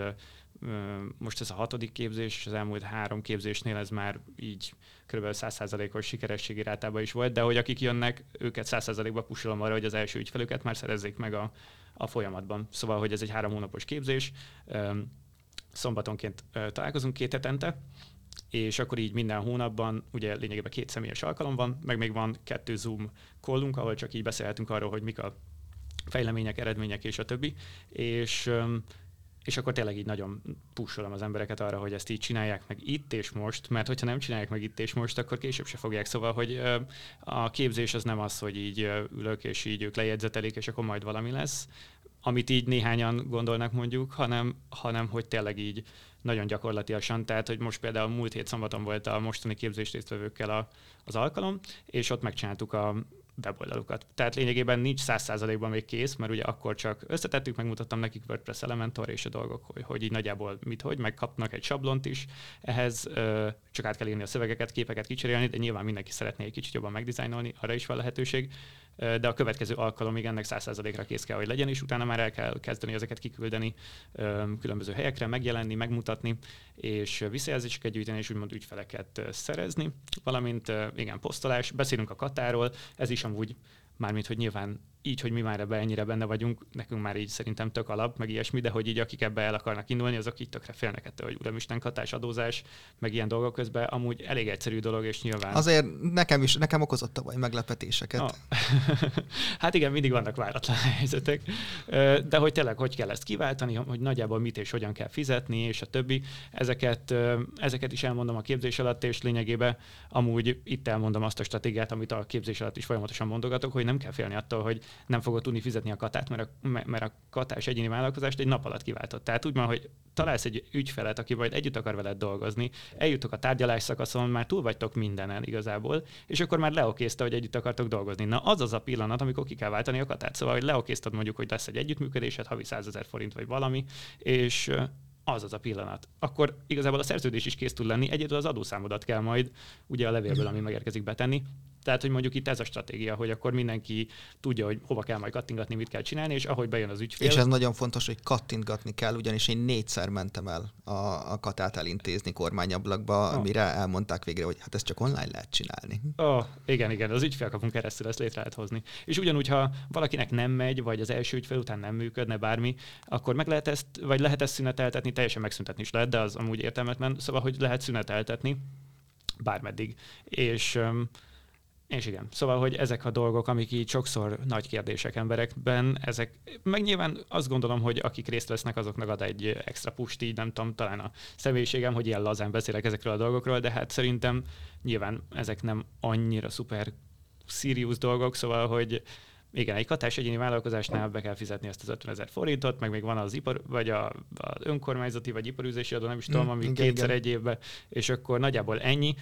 Speaker 2: most ez a hatodik képzés, és az elmúlt három képzésnél ez már így kb. 100%-os sikerességi rátában is volt, de hogy akik jönnek, őket 100%-ba pusolom arra, hogy az első ügyfelüket már szerezzék meg a, a folyamatban. Szóval, hogy ez egy három hónapos képzés, szombatonként találkozunk két hetente, és akkor így minden hónapban ugye lényegében két személyes alkalom van, meg még van kettő Zoom callunk, ahol csak így beszélhetünk arról, hogy mik a fejlemények, eredmények és a többi, és és akkor tényleg így nagyon pusolom az embereket arra, hogy ezt így csinálják meg itt és most, mert hogyha nem csinálják meg itt és most, akkor később se fogják. Szóval, hogy a képzés az nem az, hogy így ülök, és így ők lejegyzetelik, és akkor majd valami lesz, amit így néhányan gondolnak mondjuk, hanem, hanem hogy tényleg így nagyon gyakorlatilag, tehát hogy most például múlt hét szombaton volt a mostani képzés résztvevőkkel a, az alkalom, és ott megcsináltuk a weboldalukat. Tehát lényegében nincs száz százalékban még kész, mert ugye akkor csak összetettük, megmutattam nekik WordPress Elementor és a dolgok, hogy, hogy így nagyjából mit, hogy, megkapnak egy sablont is. Ehhez ö, csak át kell írni a szövegeket, képeket kicserélni, de nyilván mindenki szeretné egy kicsit jobban megdizájnolni, arra is van lehetőség de a következő alkalomig ennek 100%-ra kész kell, hogy legyen, és utána már el kell kezdeni ezeket kiküldeni különböző helyekre, megjelenni, megmutatni, és visszajelzéseket gyűjteni, és úgymond ügyfeleket szerezni, valamint igen, posztolás, beszélünk a katáról, ez is amúgy mármint, hogy nyilván így, hogy mi már ebbe ennyire benne vagyunk, nekünk már így szerintem tök alap, meg ilyesmi, de hogy így akik ebbe el akarnak indulni, azok így tökre félnek ettől, hogy uramisten katás adózás, meg ilyen dolgok közben amúgy elég egyszerű dolog, és nyilván.
Speaker 1: Azért nekem is, nekem okozott vagy meglepetéseket. Ah.
Speaker 2: hát igen, mindig vannak váratlan helyzetek, de hogy tényleg hogy kell ezt kiváltani, hogy nagyjából mit és hogyan kell fizetni, és a többi, ezeket, ezeket is elmondom a képzés alatt, és lényegében amúgy itt elmondom azt a stratégiát, amit a képzés alatt is folyamatosan mondogatok, hogy nem kell félni attól, hogy nem fogod tudni fizetni a katát, mert a, mert a katás egyéni vállalkozást egy nap alatt kiváltott. Tehát úgy van, hogy találsz egy ügyfelet, aki majd együtt akar veled dolgozni, eljutok a tárgyalás szakaszon, már túl vagytok mindenen igazából, és akkor már leokézta, hogy együtt akartok dolgozni. Na az az a pillanat, amikor ki kell váltani a katát. Szóval, hogy leokéztad mondjuk, hogy lesz egy együttműködésed, havi 100 ezer forint vagy valami, és az az a pillanat. Akkor igazából a szerződés is kész tud lenni, egyedül az adószámodat kell majd ugye a levélből, ami megérkezik betenni, tehát, hogy mondjuk itt ez a stratégia, hogy akkor mindenki tudja, hogy hova kell majd kattingatni, mit kell csinálni, és ahogy bejön az ügyfél.
Speaker 1: És ez nagyon fontos, hogy kattintgatni kell, ugyanis én négyszer mentem el a, a katát elintézni kormányablakba, oh. amire elmondták végre, hogy hát ezt csak online lehet csinálni.
Speaker 2: Oh, igen, igen, az ügyfélkapunk keresztül ezt létre lehet hozni. És ugyanúgy, ha valakinek nem megy, vagy az első ügyfél után nem működne bármi, akkor meg lehet ezt, vagy lehet ezt szüneteltetni, teljesen megszüntetni is lehet, de az amúgy értelmetlen, szóval, hogy lehet szüneteltetni bármeddig. És um, és igen, szóval, hogy ezek a dolgok, amik így sokszor nagy kérdések emberekben, ezek, meg nyilván azt gondolom, hogy akik részt vesznek, azoknak ad egy extra pust, így nem tudom, talán a személyiségem, hogy ilyen lazán beszélek ezekről a dolgokról, de hát szerintem nyilván ezek nem annyira szuper serious dolgok, szóval, hogy igen, egy katás egyéni vállalkozásnál be kell fizetni ezt az 50 ezer forintot, meg még van az ipar, vagy a, az önkormányzati, vagy iparűzési adó, nem is tudom, mm, ami igen, kétszer igen. egy évben, és akkor nagyjából ennyi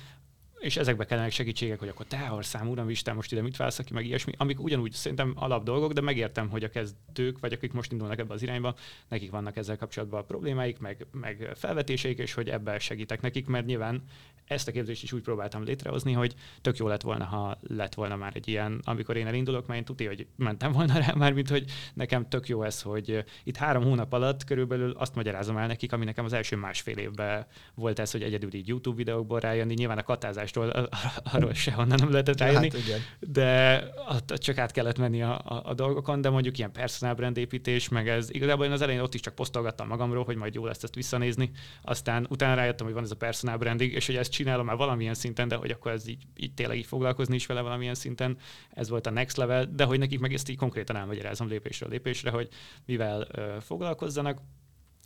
Speaker 2: és ezekbe kellene segítségek, hogy akkor te szám, uram Isten, most ide mit válsz ki, meg ilyesmi, amik ugyanúgy szerintem alap dolgok, de megértem, hogy a kezdők, vagy akik most indulnak ebbe az irányba, nekik vannak ezzel kapcsolatban problémáik, meg, meg felvetéseik, és hogy ebben segítek nekik, mert nyilván ezt a képzést is úgy próbáltam létrehozni, hogy tök jó lett volna, ha lett volna már egy ilyen, amikor én elindulok, mert én tudja, hogy mentem volna rá már, mint hogy nekem tök jó ez, hogy itt három hónap alatt körülbelül azt magyarázom el nekik, ami nekem az első másfél évben volt ez, hogy egyedül így YouTube videókból rájönni, nyilván a katázástól arról sehonnan nem lehetett rájönni, hát, igen. de csak át kellett menni a, a, a, dolgokon, de mondjuk ilyen personal brand építés, meg ez igazából én az elején ott is csak posztolgattam magamról, hogy majd jó lesz ezt visszanézni, aztán utána rájöttem, hogy van ez a personal branding, és hogy ezt csinálom már valamilyen szinten, de hogy akkor ez így, így tényleg így foglalkozni is vele valamilyen szinten, ez volt a next level, de hogy nekik meg ezt így konkrétan elmagyarázom lépésről lépésre, hogy mivel ö, foglalkozzanak,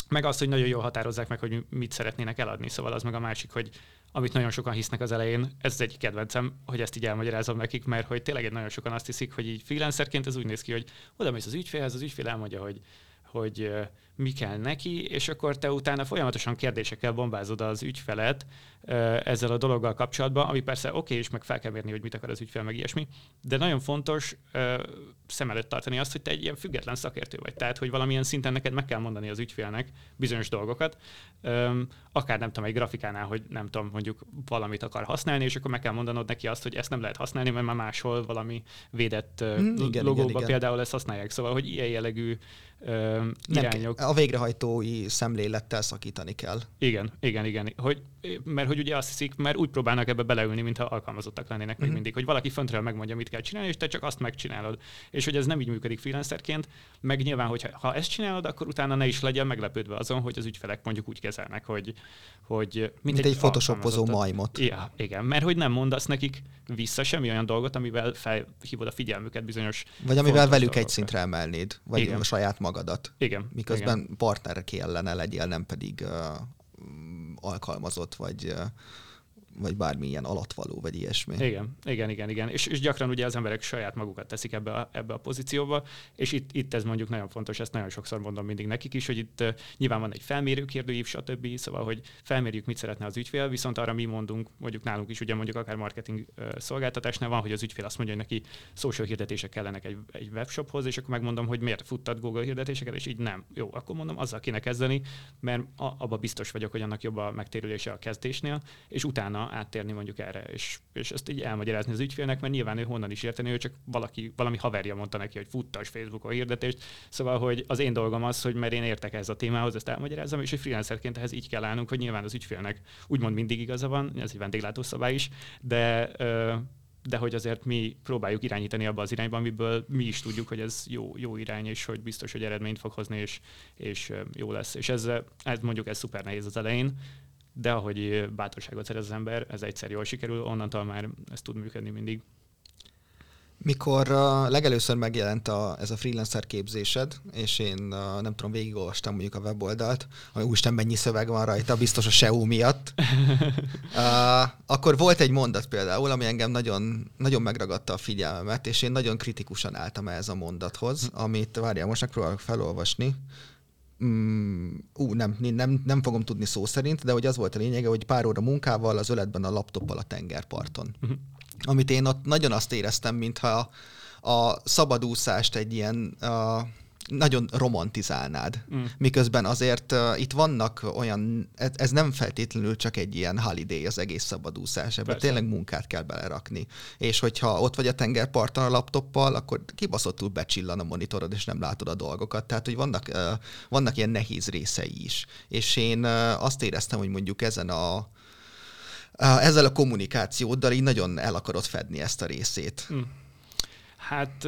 Speaker 2: meg azt, hogy nagyon jól határozzák meg, hogy mit szeretnének eladni. Szóval az meg a másik, hogy amit nagyon sokan hisznek az elején, ez az egyik kedvencem, hogy ezt így elmagyarázom nekik, mert hogy tényleg nagyon sokan azt hiszik, hogy így freelancerként ez úgy néz ki, hogy oda mész az ügyfélhez, az ügyfél elmondja, hogy hogy mi kell neki, és akkor te utána folyamatosan kérdésekkel bombázod az ügyfelet ezzel a dologgal kapcsolatban, ami persze oké, okay, és meg fel kell mérni, hogy mit akar az ügyfél, meg ilyesmi, de nagyon fontos szem előtt tartani azt, hogy te egy ilyen független szakértő vagy. Tehát, hogy valamilyen szinten neked meg kell mondani az ügyfélnek bizonyos dolgokat, akár nem tudom, egy grafikánál, hogy nem tudom, mondjuk valamit akar használni, és akkor meg kell mondanod neki azt, hogy ezt nem lehet használni, mert már máshol valami védett mm, igen, logóba igen, igen. például ezt használják. Szóval, hogy ilyen jellegű irányok.
Speaker 1: A végrehajtói szemlélettel szakítani kell.
Speaker 2: Igen, igen, igen. Hogy, mert hogy ugye azt hiszik, mert úgy próbálnak ebbe beleülni, mintha alkalmazottak lennének még mindig, hogy valaki föntről megmondja, mit kell csinálni, és te csak azt megcsinálod. És hogy ez nem így működik freelancerként, meg nyilván, hogy ha ezt csinálod, akkor utána ne is legyen meglepődve azon, hogy az ügyfelek mondjuk úgy kezelnek, hogy, hogy
Speaker 1: mint, mint egy, egy photoshopozó majmot.
Speaker 2: Ja, igen, mert hogy nem mondasz nekik vissza semmi olyan dolgot, amivel felhívod a figyelmüket bizonyos
Speaker 1: Vagy amivel velük egy szintre emelnéd, vagy igen. a saját magadat.
Speaker 2: Igen.
Speaker 1: Miközben igen. Partner kellene legyél, nem pedig alkalmazott, vagy vagy bármilyen alatvaló, vagy ilyesmi.
Speaker 2: Igen, igen, igen, igen. És, és gyakran ugye az emberek saját magukat teszik ebbe a, ebbe a pozícióba, és itt, itt ez mondjuk nagyon fontos, ezt nagyon sokszor mondom mindig nekik is, hogy itt nyilván van egy felmérő kérdőív, stb. Szóval, hogy felmérjük, mit szeretne az ügyfél, viszont arra mi mondunk, mondjuk nálunk is, ugye mondjuk akár marketing szolgáltatásnál van, hogy az ügyfél azt mondja, hogy neki social hirdetések kellenek egy, egy webshophoz, és akkor megmondom, hogy miért futtat Google hirdetéseket, és így nem. Jó, akkor mondom, azzal kéne kezdeni, mert abba biztos vagyok, hogy annak jobb a megtérülése a kezdésnél, és utána áttérni mondjuk erre, és, és ezt így elmagyarázni az ügyfélnek, mert nyilván ő honnan is érteni, ő csak valaki, valami haverja mondta neki, hogy futtas Facebookon hirdetést, szóval, hogy az én dolgom az, hogy mert én értek ez a témához, ezt elmagyarázom, és egy freelancerként ehhez így kell állnunk, hogy nyilván az ügyfélnek úgymond mindig igaza van, ez egy vendéglátószabály is, de de hogy azért mi próbáljuk irányítani abba az irányba, amiből mi is tudjuk, hogy ez jó, jó irány, és hogy biztos, hogy eredményt fog hozni, és, és jó lesz. És ez, ez mondjuk ez szuper nehéz az elején, de ahogy bátorságot szerez az ember, ez egyszer jól sikerül, onnantól már ez tud működni mindig.
Speaker 1: Mikor uh, legelőször megjelent a, ez a freelancer képzésed, és én uh, nem tudom, végigolvastam mondjuk a weboldalt, ami úristen mennyi szöveg van rajta, biztos a SEO miatt, uh, akkor volt egy mondat például, ami engem nagyon, nagyon megragadta a figyelmemet, és én nagyon kritikusan álltam ez a mondathoz, amit várjál, most megpróbálok felolvasni. Mm, ú, nem, nem, nem fogom tudni szó szerint, de hogy az volt a lényege, hogy pár óra munkával az öletben a laptoppal a tengerparton. Uh-huh amit én ott nagyon azt éreztem, mintha a szabadúszást egy ilyen uh, nagyon romantizálnád. Mm. Miközben azért uh, itt vannak olyan, ez, ez nem feltétlenül csak egy ilyen holiday az egész szabadúszás, ebben tényleg munkát kell belerakni. És hogyha ott vagy a tengerparton a laptoppal, akkor kibaszottul becsillan a monitorod, és nem látod a dolgokat. Tehát, hogy vannak, uh, vannak ilyen nehéz részei is. És én uh, azt éreztem, hogy mondjuk ezen a ezzel a kommunikációddal így nagyon el akarod fedni ezt a részét. Mm.
Speaker 2: Hát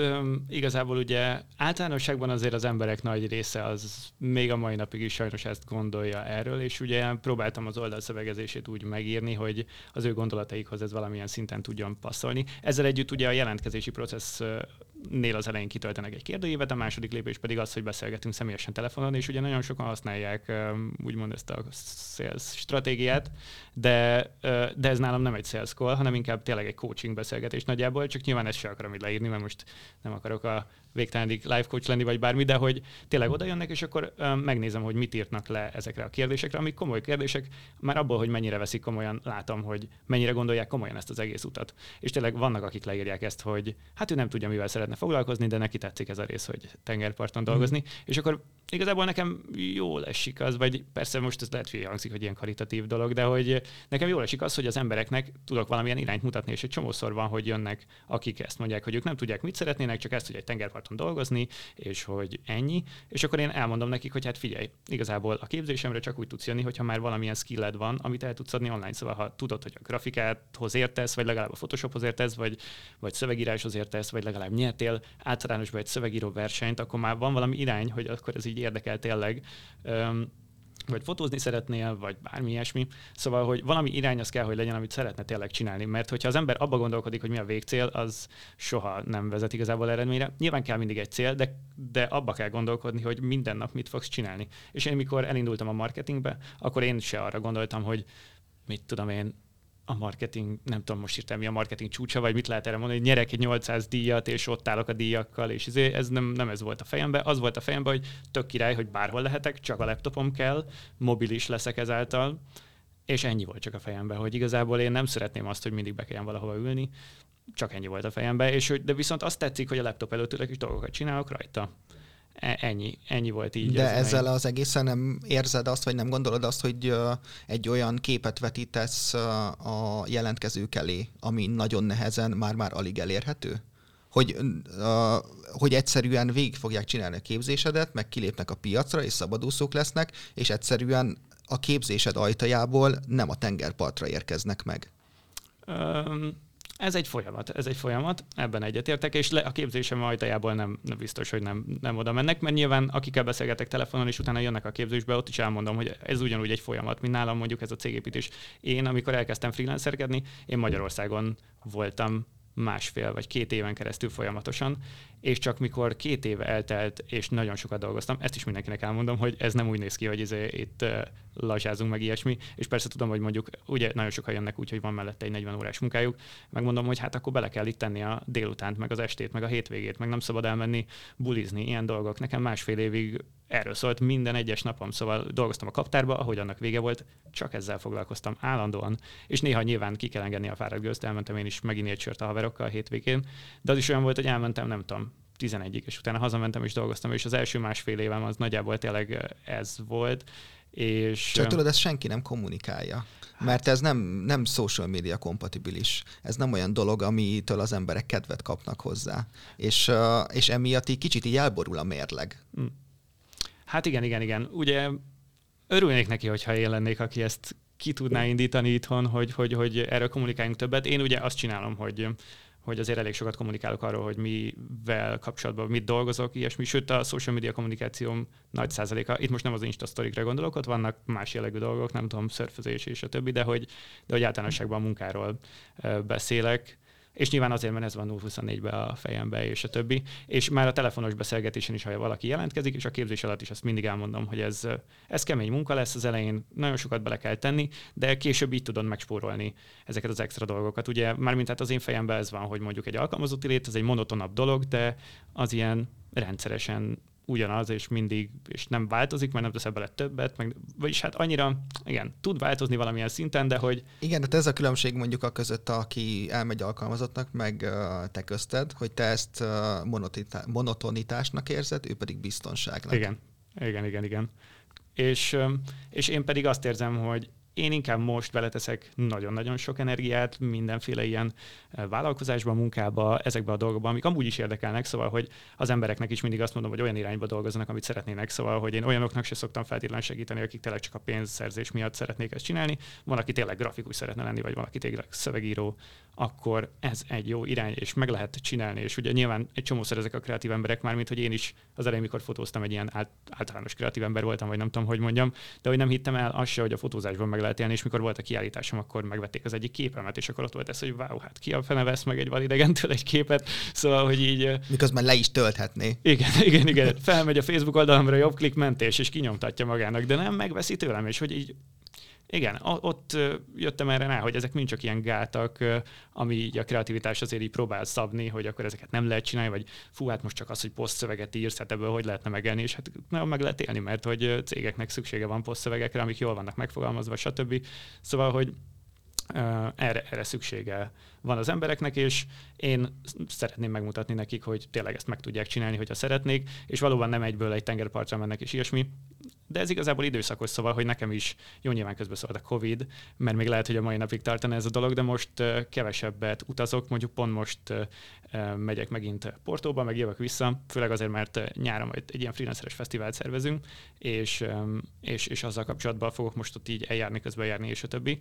Speaker 2: igazából ugye általánosságban azért az emberek nagy része az még a mai napig is sajnos ezt gondolja erről, és ugye próbáltam az oldalszövegezését úgy megírni, hogy az ő gondolataikhoz ez valamilyen szinten tudjon passzolni. Ezzel együtt ugye a jelentkezési processz nél az elején kitöltenek egy kérdőívet, a második lépés pedig az, hogy beszélgetünk személyesen telefonon, és ugye nagyon sokan használják úgymond ezt a sales stratégiát, de, de ez nálam nem egy sales call, hanem inkább tényleg egy coaching beszélgetés nagyjából, csak nyilván ezt sem akarom így leírni, mert most nem akarok a végtelenig life coach lenni, vagy bármi, de hogy tényleg oda jönnek, és akkor megnézem, hogy mit írnak le ezekre a kérdésekre, amik komoly kérdések, már abból, hogy mennyire veszik komolyan, látom, hogy mennyire gondolják komolyan ezt az egész utat. És tényleg vannak, akik leírják ezt, hogy hát ő nem tudja, mivel szeretne foglalkozni, de neki tetszik ez a rész, hogy tengerparton mhm. dolgozni, mm. és akkor igazából nekem jól esik az, vagy persze most ez lehet, hogy hangzik, hogy ilyen karitatív dolog, de hogy nekem jól esik az, hogy az embereknek tudok valamilyen irányt mutatni, és egy csomószor van, hogy jönnek, akik ezt mondják, hogy ők nem tudják, mit szeretnének, csak ezt, hogy egy tengerparton dolgozni, és hogy ennyi, és akkor én elmondom nekik, hogy hát figyelj, igazából a képzésemre csak úgy tudsz jönni, hogyha már valamilyen skilled van, amit el tudsz adni online, szóval ha tudod, hogy a grafikáthoz értesz, vagy legalább a Photoshophoz értesz, vagy, vagy szövegíráshoz értesz, vagy legalább nyertél általánosban egy szövegíró versenyt, akkor már van valami irány, hogy akkor ez így érdekel tényleg. Um, vagy fotózni szeretnél, vagy bármi ilyesmi. Szóval, hogy valami irány az kell, hogy legyen, amit szeretne tényleg csinálni. Mert hogyha az ember abba gondolkodik, hogy mi a végcél, az soha nem vezet igazából eredményre. Nyilván kell mindig egy cél, de, de abba kell gondolkodni, hogy minden nap mit fogsz csinálni. És én, mikor elindultam a marketingbe, akkor én se arra gondoltam, hogy mit tudom én, a marketing, nem tudom most írtam, mi a marketing csúcsa, vagy mit lehet erre mondani, hogy nyerek egy 800 díjat, és ott állok a díjakkal, és izé, ez nem, nem ez volt a fejemben. Az volt a fejemben, hogy tök király, hogy bárhol lehetek, csak a laptopom kell, mobilis leszek ezáltal, és ennyi volt csak a fejemben, hogy igazából én nem szeretném azt, hogy mindig be kelljen valahova ülni, csak ennyi volt a fejemben, és hogy, de viszont azt tetszik, hogy a laptop előtt ülök, és dolgokat csinálok rajta. E, ennyi, ennyi volt így.
Speaker 1: De ez ezzel meg. az egészen nem érzed azt, vagy nem gondolod azt, hogy egy olyan képet vetítesz a jelentkezők elé, ami nagyon nehezen már-már alig elérhető? Hogy, hogy egyszerűen végig fogják csinálni a képzésedet, meg kilépnek a piacra, és szabadúszók lesznek, és egyszerűen a képzésed ajtajából nem a tengerpartra érkeznek meg.
Speaker 2: Um ez egy folyamat, ez egy folyamat, ebben egyetértek, és le, a képzésem ajtajából nem, nem biztos, hogy nem, nem oda mennek, mert nyilván akikkel beszélgetek telefonon, és utána jönnek a képzésbe, ott is elmondom, hogy ez ugyanúgy egy folyamat, mint nálam mondjuk ez a cégépítés. Én, amikor elkezdtem freelancerkedni, én Magyarországon voltam másfél vagy két éven keresztül folyamatosan, és csak mikor két éve eltelt, és nagyon sokat dolgoztam, ezt is mindenkinek elmondom, hogy ez nem úgy néz ki, hogy izé itt lazsázunk meg ilyesmi, és persze tudom, hogy mondjuk ugye nagyon sokan jönnek úgy, hogy van mellette egy 40 órás munkájuk, megmondom, hogy hát akkor bele kell itt tenni a délutánt, meg az estét, meg a hétvégét, meg nem szabad elmenni bulizni, ilyen dolgok. Nekem másfél évig erről szólt minden egyes napom, szóval dolgoztam a kaptárba, ahogy annak vége volt, csak ezzel foglalkoztam állandóan, és néha nyilván ki kell engedni a fáradt gőzt, elmentem én is megint egy sört a haverokkal a hétvégén, de az is olyan volt, hogy elmentem, nem tudom, 11-ig, és utána hazamentem és dolgoztam, és az első másfél évem az nagyjából tényleg ez volt. És...
Speaker 1: Csak tudod, ezt senki nem kommunikálja. Mert ez nem, nem social media kompatibilis. Ez nem olyan dolog, amitől az emberek kedvet kapnak hozzá. És, és emiatt így kicsit így elborul a mérleg. Hm.
Speaker 2: Hát igen, igen, igen. Ugye örülnék neki, hogyha én lennék, aki ezt ki tudná indítani itthon, hogy, hogy, hogy erről kommunikáljunk többet. Én ugye azt csinálom, hogy hogy azért elég sokat kommunikálok arról, hogy mivel kapcsolatban mit dolgozok, ilyesmi. Sőt, a social media kommunikációm nagy százaléka, itt most nem az Insta sztorikra gondolok, ott vannak más jellegű dolgok, nem tudom, szörfözés és a többi, de hogy, de hogy általánosságban a munkáról beszélek és nyilván azért, mert ez van 0-24-be a fejembe, és a többi. És már a telefonos beszélgetésen is, ha valaki jelentkezik, és a képzés alatt is azt mindig elmondom, hogy ez, ez kemény munka lesz az elején, nagyon sokat bele kell tenni, de később így tudod megspórolni ezeket az extra dolgokat. Ugye mármint hát az én fejemben ez van, hogy mondjuk egy alkalmazotti lét, ez egy monotonabb dolog, de az ilyen rendszeresen ugyanaz, és mindig, és nem változik, mert nem teszel bele többet, meg, vagyis hát annyira, igen, tud változni valamilyen szinten, de hogy...
Speaker 1: Igen, de ez a különbség mondjuk a között, aki elmegy alkalmazottnak, meg uh, te közted, hogy te ezt uh, monotonitásnak érzed, ő pedig biztonságnak.
Speaker 2: Igen, igen, igen, igen. És, és én pedig azt érzem, hogy én inkább most beleteszek nagyon-nagyon sok energiát mindenféle ilyen eh, vállalkozásba, munkába, ezekbe a dolgokba, amik amúgy is érdekelnek, szóval, hogy az embereknek is mindig azt mondom, hogy olyan irányba dolgozzanak, amit szeretnének, szóval, hogy én olyanoknak se szoktam feltétlenül segíteni, akik tényleg csak a pénzszerzés miatt szeretnék ezt csinálni. Van, aki tényleg grafikus szeretne lenni, vagy valaki tényleg szövegíró, akkor ez egy jó irány, és meg lehet csinálni. És ugye nyilván egy csomószor ezek a kreatív emberek, már mint hogy én is az elején, mikor fotóztam, egy ilyen általános kreatív ember voltam, vagy nem tudom, hogy mondjam, de hogy nem hittem el azt se, hogy a fotózásban meg lehet élni, és mikor volt a kiállításom, akkor megvették az egyik képemet, és akkor ott volt ez, hogy wow, hát ki a fene vesz meg egy validegentől egy képet, szóval, hogy így...
Speaker 1: Miközben le is tölthetné.
Speaker 2: Igen, igen, igen. Felmegy a Facebook oldalamra, jobb klik mentés, és kinyomtatja magának, de nem megveszi tőlem, és hogy így igen, ott jöttem erre rá, hogy ezek mind csak ilyen gátak, ami a kreativitás azért így próbál szabni, hogy akkor ezeket nem lehet csinálni, vagy fú, hát most csak az, hogy posztszöveget írsz, hát ebből hogy lehetne megelni, és hát nagyon meg lehet élni, mert hogy cégeknek szüksége van posztszövegekre, amik jól vannak megfogalmazva, stb. Szóval, hogy erre, erre szüksége van az embereknek, és én szeretném megmutatni nekik, hogy tényleg ezt meg tudják csinálni, hogyha szeretnék, és valóban nem egyből egy tengerpartra mennek és ilyesmi. De ez igazából időszakos, szóval, hogy nekem is jó nyilván közben szólt a Covid, mert még lehet, hogy a mai napig tartana ez a dolog, de most kevesebbet utazok, mondjuk pont most megyek megint Portóba, meg jövök vissza, főleg azért, mert nyáron majd egy ilyen freelanceres fesztivált szervezünk, és, és, és azzal kapcsolatban fogok most ott így eljárni, közben járni, és a többi.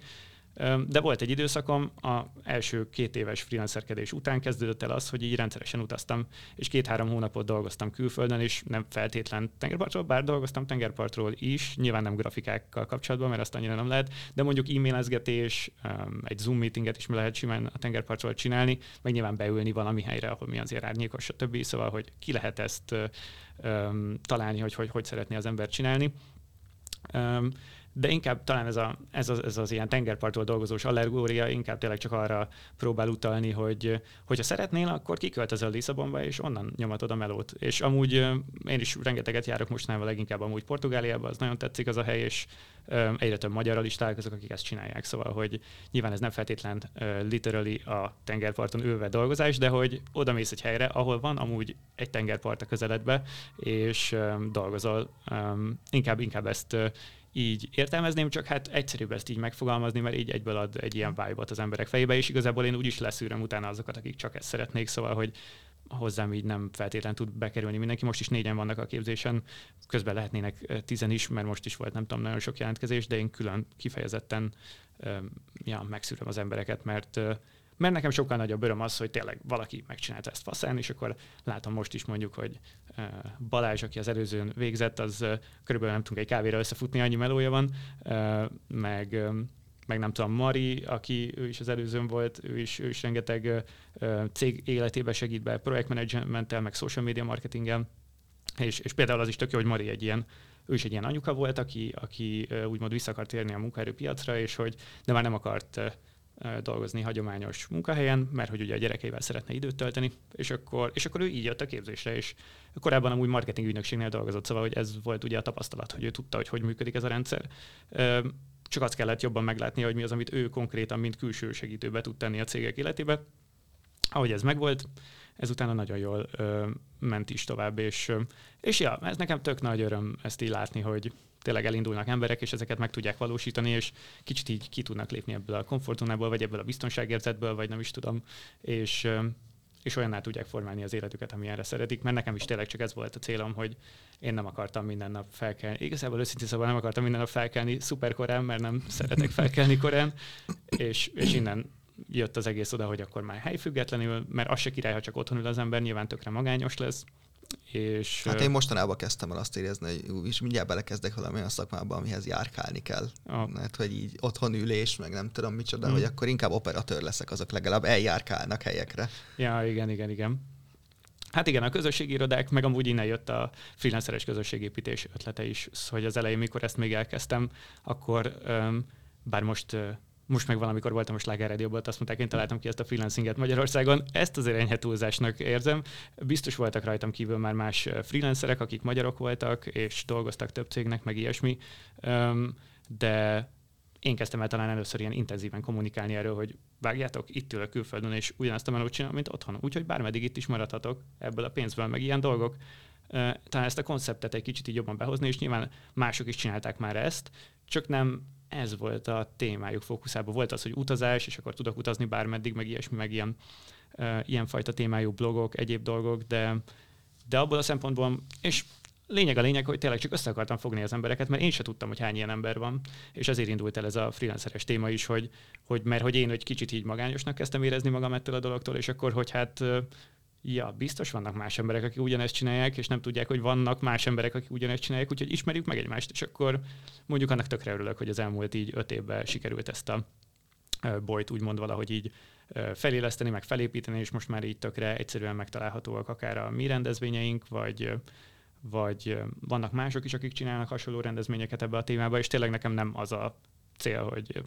Speaker 2: De volt egy időszakom, a első két éves freelancerkedés után kezdődött el az, hogy így rendszeresen utaztam, és két-három hónapot dolgoztam külföldön, és nem feltétlen tengerpartról, bár dolgoztam tengerpartról is, nyilván nem grafikákkal kapcsolatban, mert azt annyira nem lehet, de mondjuk e-mailezgetés, egy Zoom meetinget is lehet simán a tengerpartról csinálni, meg nyilván beülni valami helyre, ahol mi azért árnyékos, stb. Szóval, hogy ki lehet ezt találni, hogy hogy, hogy szeretné az ember csinálni de inkább talán ez, a, ez, az, ez az ilyen tengerpartól dolgozós allergória inkább tényleg csak arra próbál utalni, hogy hogyha szeretnél, akkor kiköltözöl Lisszabonba, és onnan nyomatod a melót. És amúgy én is rengeteget járok mostanában, leginkább amúgy Portugáliába, az nagyon tetszik az a hely, és egyre több magyarral is találkozok, akik ezt csinálják. Szóval, hogy nyilván ez nem feltétlen literally a tengerparton ülve dolgozás, de hogy oda mész egy helyre, ahol van amúgy egy tengerpart a közeledbe, és dolgozol. Inkább, inkább ezt így értelmezném, csak hát egyszerűbb ezt így megfogalmazni, mert így egyből ad egy ilyen vibe az emberek fejébe, és igazából én úgy is leszűröm utána azokat, akik csak ezt szeretnék, szóval, hogy hozzám így nem feltétlen tud bekerülni mindenki. Most is négyen vannak a képzésen, közben lehetnének tizen is, mert most is volt nem tudom, nagyon sok jelentkezés, de én külön kifejezetten ja, megszűröm az embereket, mert mert nekem sokkal nagyobb öröm az, hogy tényleg valaki megcsinálta ezt faszán, és akkor látom most is mondjuk, hogy Balázs, aki az előzőn végzett, az körülbelül nem tudunk egy kávéra összefutni, annyi melója van, meg meg nem tudom, Mari, aki ő is az előzőn volt, ő is, ő is rengeteg cég életébe segít be projektmenedzsmenttel, meg social media marketinggel, és, és például az is tök jó, hogy Mari egy ilyen, ő is egy ilyen anyuka volt, aki, aki úgymond vissza akart térni a munkaerőpiacra, és hogy de már nem akart dolgozni hagyományos munkahelyen, mert hogy ugye a gyerekeivel szeretne időt tölteni, és akkor, és akkor ő így jött a képzésre, és korábban amúgy marketing ügynökségnél dolgozott, szóval hogy ez volt ugye a tapasztalat, hogy ő tudta, hogy hogy működik ez a rendszer. Csak azt kellett jobban meglátni, hogy mi az, amit ő konkrétan, mint külső segítőbe tud tenni a cégek életébe. Ahogy ez megvolt, ez utána nagyon jól ö, ment is tovább, és, és ja, ez nekem tök nagy öröm ezt így látni, hogy, tényleg elindulnak emberek, és ezeket meg tudják valósítani, és kicsit így ki tudnak lépni ebből a komfortzónából, vagy ebből a biztonságérzetből, vagy nem is tudom, és, és olyanná tudják formálni az életüket, amilyenre szeretik, mert nekem is tényleg csak ez volt a célom, hogy én nem akartam minden nap felkelni. Igazából őszintén szóval nem akartam minden nap felkelni szuper korán, mert nem szeretek felkelni korán, és, és innen jött az egész oda, hogy akkor már helyfüggetlenül, mert az se király, ha csak otthon ül az ember, nyilván tökre magányos lesz, És,
Speaker 1: hát én mostanában kezdtem el azt érezni, hogy és mindjárt belekezdek valami olyan szakmába, amihez járkálni kell. A... Mert hogy így otthon ülés, meg nem tudom micsoda, mm. hogy akkor inkább operatőr leszek, azok legalább eljárkálnak helyekre.
Speaker 2: Ja, igen, igen, igen. Hát igen, a közösségi irodák, meg amúgy innen jött a freelanceres közösségépítés ötlete is, hogy az elején, mikor ezt még elkezdtem, akkor bár most most meg valamikor voltam a Sláger Radio-ban, azt mondták, én találtam ki ezt a freelancinget Magyarországon. Ezt azért enyhe túlzásnak érzem. Biztos voltak rajtam kívül már más freelancerek, akik magyarok voltak, és dolgoztak több cégnek, meg ilyesmi. De én kezdtem el talán először ilyen intenzíven kommunikálni erről, hogy vágjátok, itt ülök külföldön, és ugyanazt a melót csinálom, mint otthon. Úgyhogy bármeddig itt is maradhatok ebből a pénzből, meg ilyen dolgok. Talán ezt a konceptet egy kicsit így jobban behozni, és nyilván mások is csinálták már ezt, csak nem ez volt a témájuk fókuszában. Volt az, hogy utazás, és akkor tudok utazni bármeddig, meg ilyesmi, meg ilyen, uh, ilyenfajta témájú blogok, egyéb dolgok, de, de abból a szempontból, és lényeg a lényeg, hogy tényleg csak össze akartam fogni az embereket, mert én se tudtam, hogy hány ilyen ember van, és ezért indult el ez a freelanceres téma is, hogy, hogy mert hogy én egy kicsit így magányosnak kezdtem érezni magam ettől a dologtól, és akkor, hogy hát ja, biztos vannak más emberek, akik ugyanezt csinálják, és nem tudják, hogy vannak más emberek, akik ugyanezt csinálják, úgyhogy ismerjük meg egymást, és akkor mondjuk annak tökre örülök, hogy az elmúlt így öt évben sikerült ezt a bolyt úgymond valahogy így feléleszteni, meg felépíteni, és most már így tökre egyszerűen megtalálhatóak akár a mi rendezvényeink, vagy, vagy vannak mások is, akik csinálnak hasonló rendezvényeket ebbe a témába, és tényleg nekem nem az a cél, hogy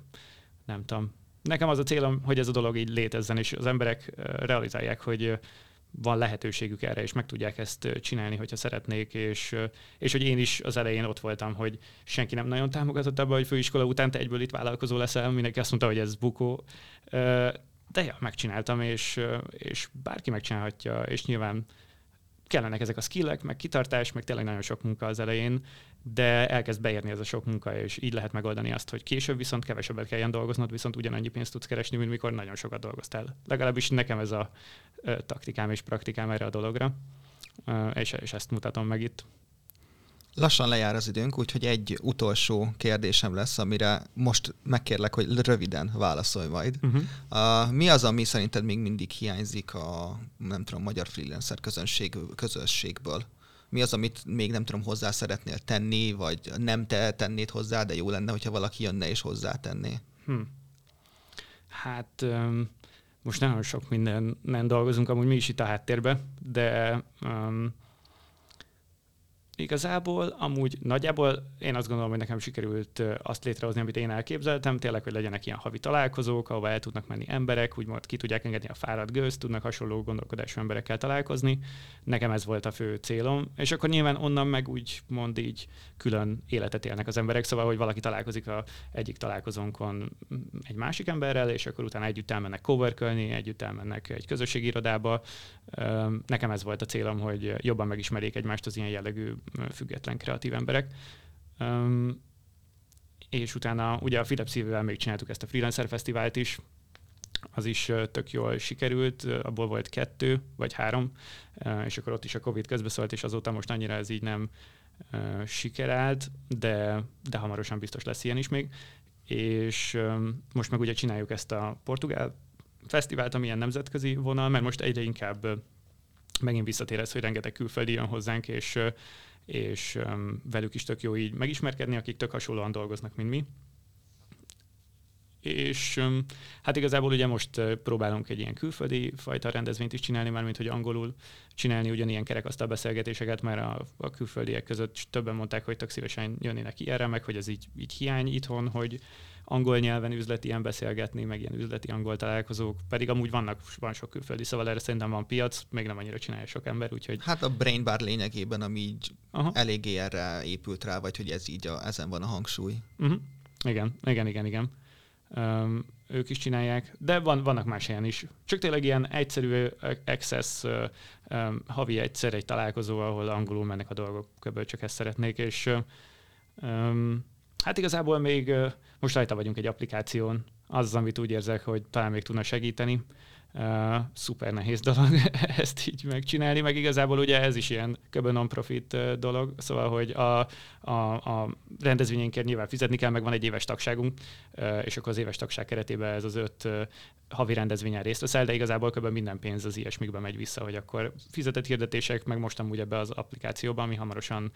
Speaker 2: nem tudom, nekem az a célom, hogy ez a dolog így létezzen, és az emberek realizálják, hogy van lehetőségük erre, és meg tudják ezt csinálni, hogyha szeretnék, és, és hogy én is az elején ott voltam, hogy senki nem nagyon támogatott abban, hogy főiskola után te egyből itt vállalkozó leszel, mindenki azt mondta, hogy ez bukó. De ja, megcsináltam, és, és bárki megcsinálhatja, és nyilván kellenek ezek a skillek, meg kitartás, meg tényleg nagyon sok munka az elején, de elkezd beérni ez a sok munka, és így lehet megoldani azt, hogy később viszont kevesebbet kelljen dolgoznod, viszont ugyanannyi pénzt tudsz keresni, mint mikor nagyon sokat dolgoztál. Legalábbis nekem ez a taktikám és praktikám erre a dologra, és, és ezt mutatom meg itt.
Speaker 1: Lassan lejár az időnk, úgyhogy egy utolsó kérdésem lesz, amire most megkérlek, hogy röviden válaszolj majd. Uh-huh. Uh, mi az, ami szerinted még mindig hiányzik a, nem tudom, magyar freelancer közönség, közösségből? Mi az, amit még nem tudom, hozzá szeretnél tenni, vagy nem te tennéd hozzá, de jó lenne, hogyha valaki jönne és hozzátenné? Hmm.
Speaker 2: Hát um, most nagyon sok minden dolgozunk, amúgy mi is itt a háttérbe, de um, Igazából amúgy nagyjából én azt gondolom, hogy nekem sikerült azt létrehozni, amit én elképzeltem, tényleg, hogy legyenek ilyen havi találkozók, ahova el tudnak menni emberek, úgymond ki tudják engedni a fáradt gőzt, tudnak hasonló gondolkodású emberekkel találkozni. Nekem ez volt a fő célom, és akkor nyilván onnan meg úgy mond így külön életet élnek az emberek, szóval, hogy valaki találkozik a egyik találkozónkon egy másik emberrel, és akkor utána együtt elmennek coworkölni, együtt elmennek egy közösségi irodába. Nekem ez volt a célom, hogy jobban megismerjék egymást az ilyen jellegű független kreatív emberek. Um, és utána ugye a Philips szívvel még csináltuk ezt a Freelancer Fesztivált is, az is tök jól sikerült, abból volt kettő vagy három, és akkor ott is a Covid közbeszólt, és azóta most annyira ez így nem sikerált, de, de hamarosan biztos lesz ilyen is még. És most meg ugye csináljuk ezt a portugál fesztivált, ami ilyen nemzetközi vonal, mert most egyre inkább megint visszatér ez, hogy rengeteg külföldi jön hozzánk, és és velük is tök jó így megismerkedni, akik tök hasonlóan dolgoznak, mint mi. És hát igazából ugye most próbálunk egy ilyen külföldi fajta rendezvényt is csinálni, már mint hogy angolul csinálni ugyanilyen kerekasztal beszélgetéseket, mert a, a külföldiek között többen mondták, hogy tök szívesen jönnének ilyenre, meg hogy ez így, így hiány itthon, hogy angol nyelven üzleti ilyen beszélgetni, meg ilyen üzleti angol találkozók, pedig amúgy vannak, van sok külföldi, szóval erre szerintem van piac, még nem annyira csinálja sok ember, úgyhogy...
Speaker 1: Hát a Brain Bar lényegében, ami így Aha. eléggé erre épült rá, vagy hogy ez így a, ezen van a hangsúly.
Speaker 2: Uh-huh. Igen, igen, igen, igen. Um, ők is csinálják, de van, vannak más helyen is. Csak tényleg ilyen egyszerű access um, havi egyszer egy találkozó, ahol angolul mennek a dolgok, kb. csak ezt szeretnék, és um, Hát igazából még most rajta vagyunk egy applikáción, az, amit úgy érzek, hogy talán még tudna segíteni. Uh, szuper nehéz dolog ezt így megcsinálni, meg igazából ugye ez is ilyen kb. non-profit dolog, szóval, hogy a, a, a rendezvényénkért nyilván fizetni kell, meg van egy éves tagságunk, uh, és akkor az éves tagság keretében ez az öt uh, havi rendezvényen részt veszel, de igazából kb. minden pénz az ilyesmikbe megy vissza, hogy akkor fizetett hirdetések, meg most amúgy ebbe az applikációban, ami hamarosan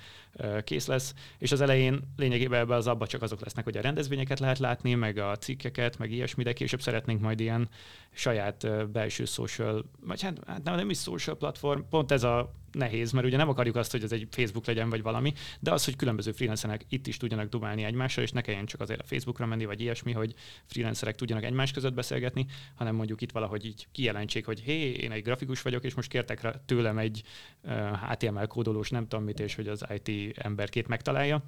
Speaker 2: kész lesz, és az elején lényegében ebbe az abba csak azok lesznek, hogy a rendezvényeket lehet látni, meg a cikkeket, meg ilyesmi, de később szeretnénk majd ilyen saját belső social, vagy hát, hát nem, nem is social platform, pont ez a nehéz, mert ugye nem akarjuk azt, hogy ez egy Facebook legyen, vagy valami, de az, hogy különböző freelancerek itt is tudjanak dumálni egymással, és ne kelljen csak azért a Facebookra menni, vagy ilyesmi, hogy freelancerek tudjanak egymás között beszélgetni, hanem mondjuk itt valahogy így kijelentsék, hogy hé, én egy grafikus vagyok, és most kértek rá tőlem egy uh, HTML kódolós nem tudom mit, és hogy az IT emberkét megtalálja.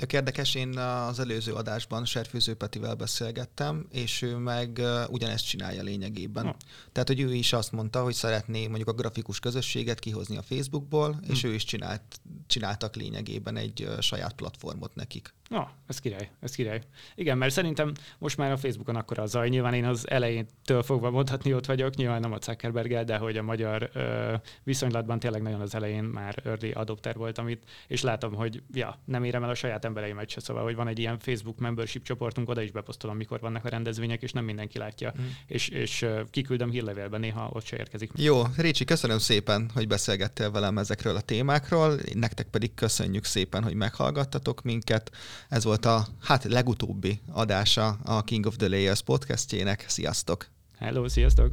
Speaker 1: Tök érdekes, én az előző adásban Serfőző Petivel beszélgettem, és ő meg ugyanezt csinálja lényegében. Ha. Tehát, hogy ő is azt mondta, hogy szeretné mondjuk a grafikus közösséget kihozni a Facebookból, hm. és ő is csinált, csináltak lényegében egy saját platformot nekik.
Speaker 2: Na, ez király, ez király. Igen, mert szerintem most már a Facebookon akkor a zaj, nyilván én az elejétől fogva mondhatni ott vagyok, nyilván nem a zuckerberg de hogy a magyar ö, viszonylatban tényleg nagyon az elején már early adopter voltam itt, és látom, hogy ja, nem érem el a saját embereimet se, szóval, hogy van egy ilyen Facebook membership csoportunk, oda is beposztolom, mikor vannak a rendezvények, és nem mindenki látja, mm. és, és kiküldöm hírlevélben, néha ott se érkezik.
Speaker 1: Jó, Récsi, köszönöm szépen, hogy beszélgettél velem ezekről a témákról, nektek pedig köszönjük szépen, hogy meghallgattatok minket. Ez volt a hát legutóbbi adása a King of the Layers podcastjének. Sziasztok!
Speaker 2: Hello, sziasztok!